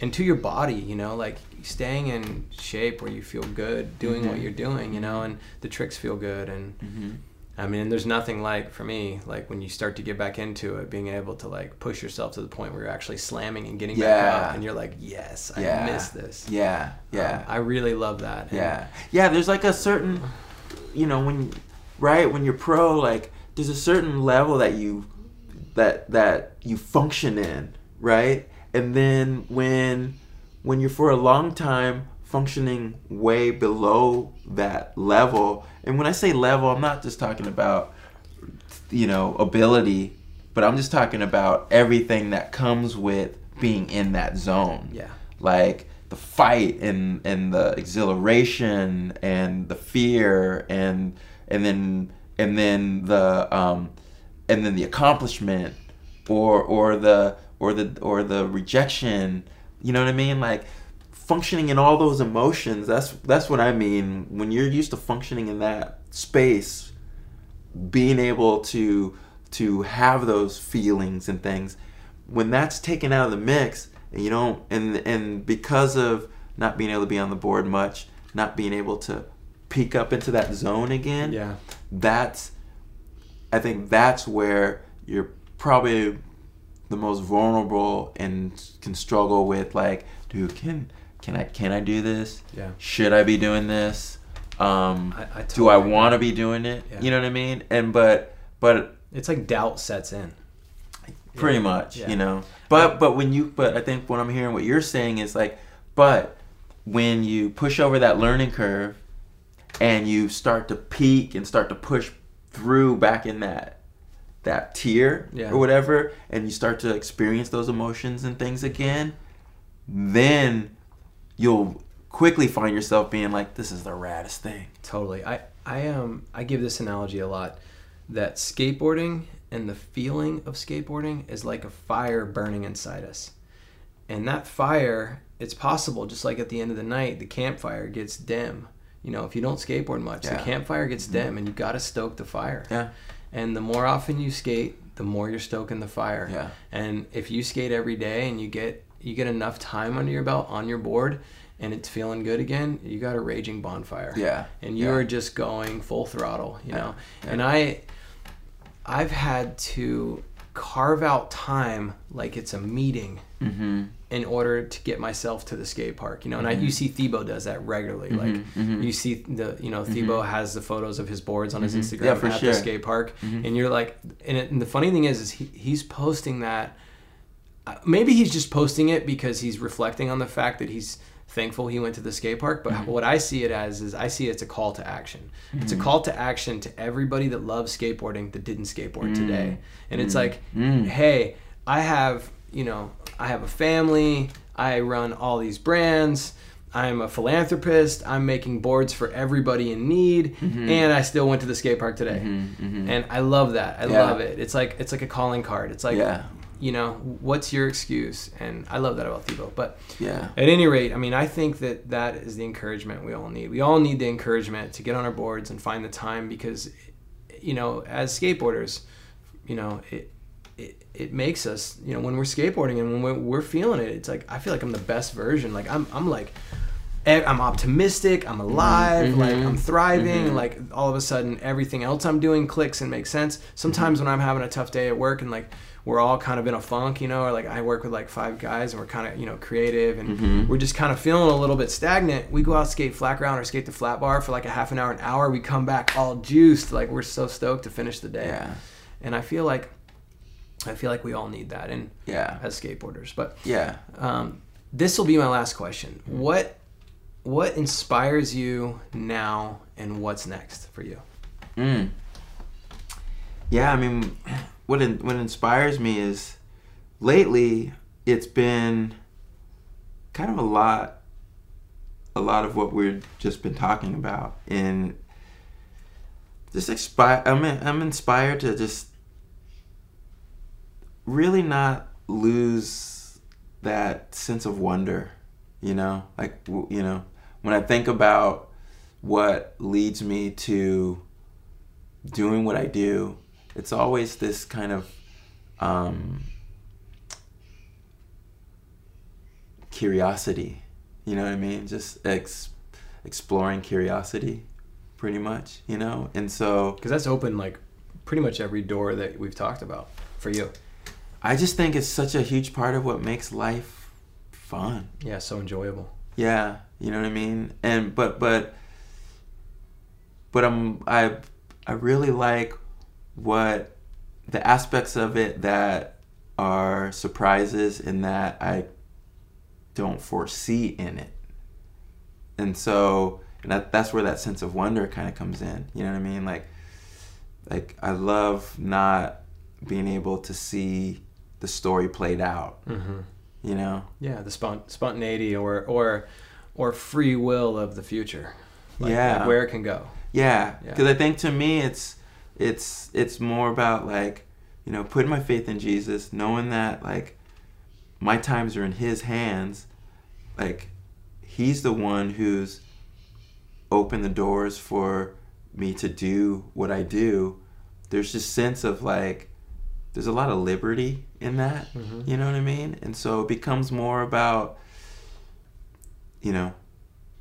and to your body, you know, like staying in shape where you feel good doing what Mhm. you're doing, you know, and the tricks feel good. And hmm I mean, there's nothing like for me, like when you start to get back into it, being able to like push yourself to the point where you're actually slamming and getting back up, and you're like, yes, I Yeah. miss this. Yeah, yeah. Um, I really love that. And Yeah. Yeah, there's like a certain you know, when right, when you're pro, like there's a certain level that you that that you function in, right? And then when when you're for a long time functioning way below that level, and when I say level, I'm not just talking about you know, ability, but I'm just talking about everything that comes with being in that zone. Yeah. like the fight and and the exhilaration and the fear and and then and then the um and then the accomplishment or or the or the or the rejection. You know what i mean? Like functioning in all those emotions that's that's what i mean when you're used to functioning in that space being able to to have those feelings and things when that's taken out of the mix and you don't and and because of not being able to be on the board much not being able to peek up into that zone again Yeah. that's i think that's where you're probably the most vulnerable and can struggle with like dude can can i can i do this Yeah. should i be doing this um I, I do i want to be doing it Yeah. you know what i mean and but but It's like doubt sets in. pretty Yeah. much Yeah. you know but but when you but i think what i'm hearing what you're saying is like but when you push over that learning curve and you start to peak and start to push through back in that that tier or whatever and you start to experience those emotions and things again then you'll quickly find yourself being like this is the raddest thing Totally. I I um I give this analogy a lot that skateboarding and the feeling of skateboarding is like a fire burning inside us. And that fire, it's possible just like at the end of the night the campfire gets dim. You know, if you don't skateboard much, the campfire gets dim and you got to stoke the fire. yeah And the more often you skate, the more you're stoking the fire. yeah And if you skate every day and you get you get enough time under your belt on your board and it's feeling good again, you got a raging bonfire. yeah And yeah. you're just going full throttle, you know. yeah. And I I've had to carve out time like it's a meeting mm-hmm in order to get myself to the skate park, you know. And I, Mhm. you see Thiebaud does that regularly. Like mhm. you see the, you know, Thiebaud has the photos of his boards on his. Instagram Yeah, for at sure. the skate park, and you're like, and, it, and the funny thing is, is he, he's posting that. Maybe he's just posting it because he's reflecting on the fact that he's thankful he went to the skate park. But Mhm. what I see it as is I see it's a call to action. It's a Mhm. call to action to everybody that loves skateboarding that didn't skateboard Mm. today. And it's like, Mm. hey, I have, you know, I have a family. I run all these brands. I'm a philanthropist. I'm making boards for everybody in need, Mhm. and I still went to the skate park today. Mhm, mhm. And I love that. I Yeah. love it. It's like it's like a calling card. It's like, yeah you know, what's your excuse? And I love that about Thiebaud. But yeah at any rate, I mean, I think that that is the encouragement we all need. We all need the encouragement to get on our boards and find the time because, you know, as skateboarders, you know, it it, it makes us, you know, when we're skateboarding and when we're, we're feeling it, it's like I feel like I'm the best version. Like I'm I'm like I'm optimistic. I'm alive. Mhm. Like I'm thriving. Mhm. Like all of a sudden, everything else I'm doing clicks and makes sense. Sometimes when I'm having a tough day at work and like we're all kind of in a funk, you know, or like I work with like five guys and we're kind of you know creative and Mhm. we're just kind of feeling a little bit stagnant. We go out skate flat ground or skate the flat bar for like a half an hour, an hour. We come back all juiced. Like we're so stoked to finish the day. yeah And I feel like I feel like we all need that, and Yeah. as skateboarders. But Yeah. um, this will be my last question. What what inspires you now, and what's next for you? Mm. Yeah, I mean, what in, what inspires me is lately it's been kind of a lot, a lot of what we've just been talking about, and just inspire. I'm I'm inspired to just really not lose that sense of wonder. You know, like you know, when I think about what leads me to doing what I do, it's always this kind of um, curiosity. You know what I mean? Just ex- exploring curiosity, pretty much. You know, and so Because that's open like pretty much every door that we've talked about for you. I just think it's such a huge part of what makes life fun. Yeah, so enjoyable. Yeah, you know what I mean. And but but but I'm I I really like what the aspects of it that are surprises and that I don't foresee in it. And so and that, that's where that sense of wonder kind of comes in. You know what I mean? Like like I love not being able to see the story played out, Mm-hmm. you know? Yeah, the spont- spontaneity or or or free will of the future. Like, Yeah. like where it can go. Yeah, Yeah. because I think to me it's it's it's more about like you know putting my faith in Jesus, knowing that like my times are in His hands, like He's the one who's opened the doors for me to do what I do. There's this sense of like there's a lot of liberty in that, Mhm. you know what I mean, and so it becomes more about you know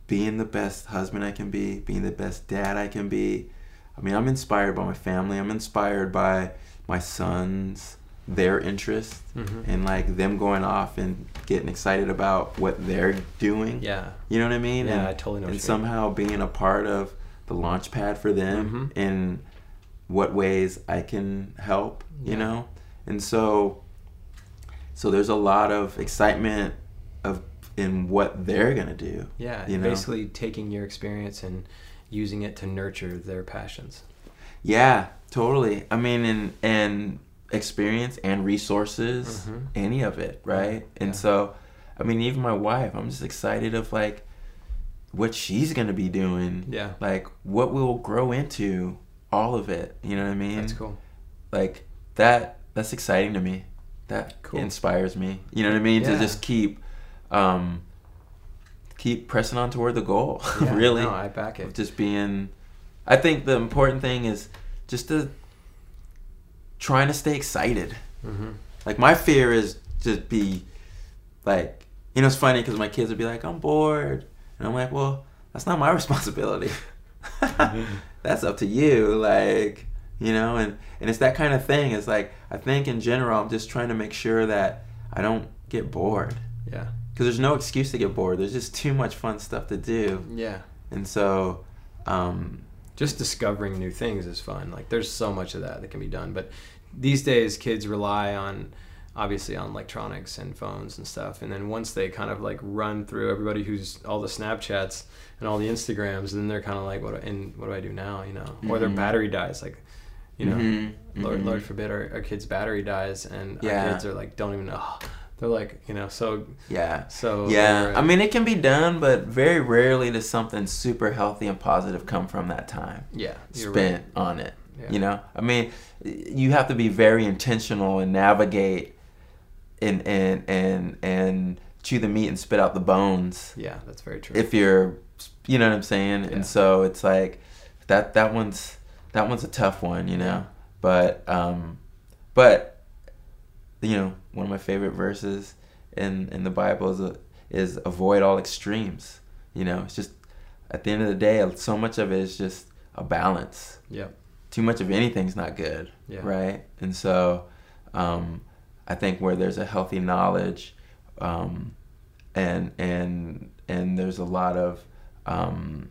being the best husband I can be, being the best dad I can be. I mean, I'm inspired by my family. I'm inspired by my sons, their interests, Mhm. and like them going off and getting excited about what they're doing. Yeah. You know what I mean? Yeah, and, I totally know what And you mean. somehow being a part of the launch pad for them Mhm. in what ways I can help, you Yeah. know? And so so there's a lot of excitement of in what they're gonna do. Yeah. You know? Basically taking your experience and using it to nurture their passions. Yeah, totally. I mean, and and experience and resources, Mhm. any of it, right? And Yeah. so, I mean, even my wife, I'm just excited of like what she's gonna be doing. Yeah. Like what we'll grow into, all of it. You know what I mean? That's cool. Like that. That's exciting to me. That Cool. inspires me. You know what I mean? To just keep, um, keep pressing on toward the goal. Yeah, really No, I back it. just being i think the important thing is just to trying to stay excited Mm-hmm. like my fear is to be like you know it's funny because my kids would be like i'm bored and i'm like well that's not my responsibility that's up to you like you know and and it's that kind of thing it's like i think in general i'm just trying to make sure that i don't get bored Yeah. Because there's no excuse to get bored there's just too much fun stuff to do Yeah. and so um just discovering new things is fun. Like there's so much of that that can be done. But these days, kids rely on obviously on electronics and phones and stuff. And then once they kind of like run through everybody who's all the Snapchats and all the Instagrams, then they're kind of like, what? do- And what do I do now? You know, or their Mhm. battery dies. Like, you know, Mhm, Lord. Lord forbid our, our kid's battery dies, and Yeah. our kids are like, don't even know. They're like, you know, so Yeah. so. Yeah. I mean, it can be done, but very rarely does something super healthy and positive come from that time yeah, spent right. on it. Yeah. You know, I mean, you have to be very intentional and navigate and and and and chew the meat and spit out the bones Yeah, that's very true. if you're, you know what I'm saying. Yeah. And so it's like that that one's that one's a tough one, you know. But um, but you know, one of my favorite verses in in the Bible is a, is avoid all extremes. You know, it's just at the end of the day, so much of it is just a balance. yeah, Too much of anything's not good, Yeah. right? And so, um, I think where there's a healthy knowledge, um, and and and there's a lot of um,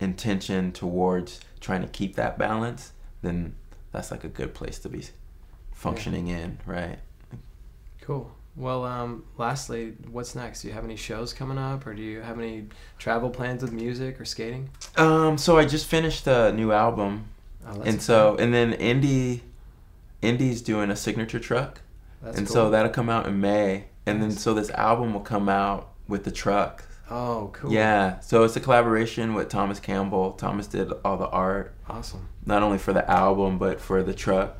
intention towards trying to keep that balance, then that's like a good place to be functioning in, right? Cool. Well, um, lastly, what's next? Do you have any shows coming up, or do you have any travel plans with music or skating? Um, so I just finished a new album, Oh, and so and then Indy, Indy's doing a signature truck, that's and cool. so that'll come out in May, and then so this album will come out with the truck. Oh, cool. Yeah, so it's a collaboration with Thomas Campbell. Thomas did all the art, Awesome. not only for the album but for the truck,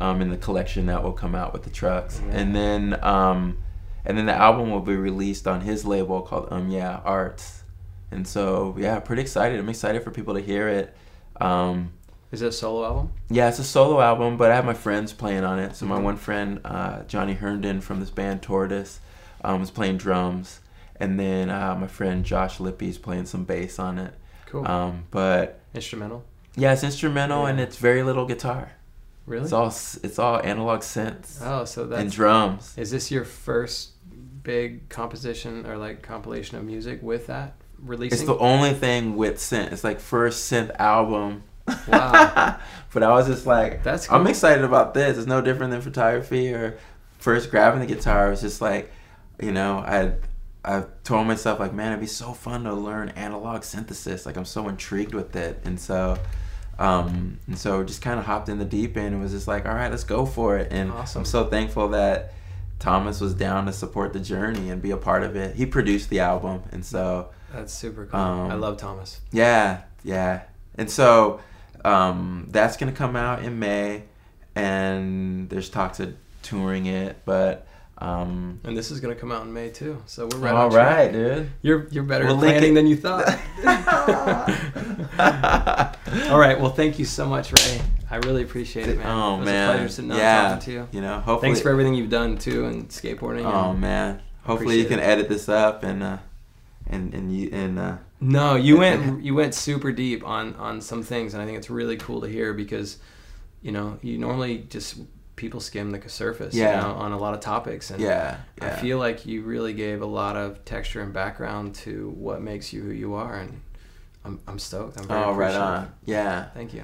um, in the collection that will come out with the trucks, Yeah. and then um, and then the album will be released on his label called Um Yeah Arts, and so yeah, pretty excited. I'm excited for people to hear it. Um, Is it a solo album? yeah, it's a solo album, but I have my friends playing on it. So my one friend, uh, Johnny Herndon from this band Tortoise, um, is playing drums, and then uh, my friend Josh Lippi's playing some bass on it. Cool. Um, but Instrumental? yeah, it's instrumental and it's very little guitar. Really? It's all it's all analog synths oh, so and drums. Is this your first big composition or like compilation of music with that releasing? It's the only thing with synth. It's like first synth album. Wow. but I was just like, That's I'm excited about this. It's no different than photography or first grabbing the guitar. It was just like, you know, I I told myself like, man, it'd be so fun to learn analog synthesis. Like I'm so intrigued with it, and so. Um, and so just kind of hopped in the deep end and was just like, all right, let's go for it. And Awesome. I'm so thankful that Thomas was down to support the journey and be a part of it. He produced the album, and so That's super cool. Um, I love Thomas. yeah, yeah. And so um, that's gonna come out in May, and there's talks of touring it, but um, And this is gonna come out in May too. So we're right all on track. right, dude. You're you're better We'll at planning than you thought. All right. Well, thank you so much, Ray. I really appreciate it, man. Oh it was man, a pleasure sitting down yeah. talking to you. You know, hopefully. Thanks for everything you've done too and skateboarding. Oh and- man, hopefully you can it. edit this up and uh, and and you and uh, No, you went you went super deep on on some things, and I think it's really cool to hear because, you know, you normally just people skim the surface, Yeah. you know, on a lot of topics, and yeah, I feel like you really gave a lot of texture and background to what makes you who you are, and I'm I'm stoked. I'm very oh, right on. Yeah. Thank you.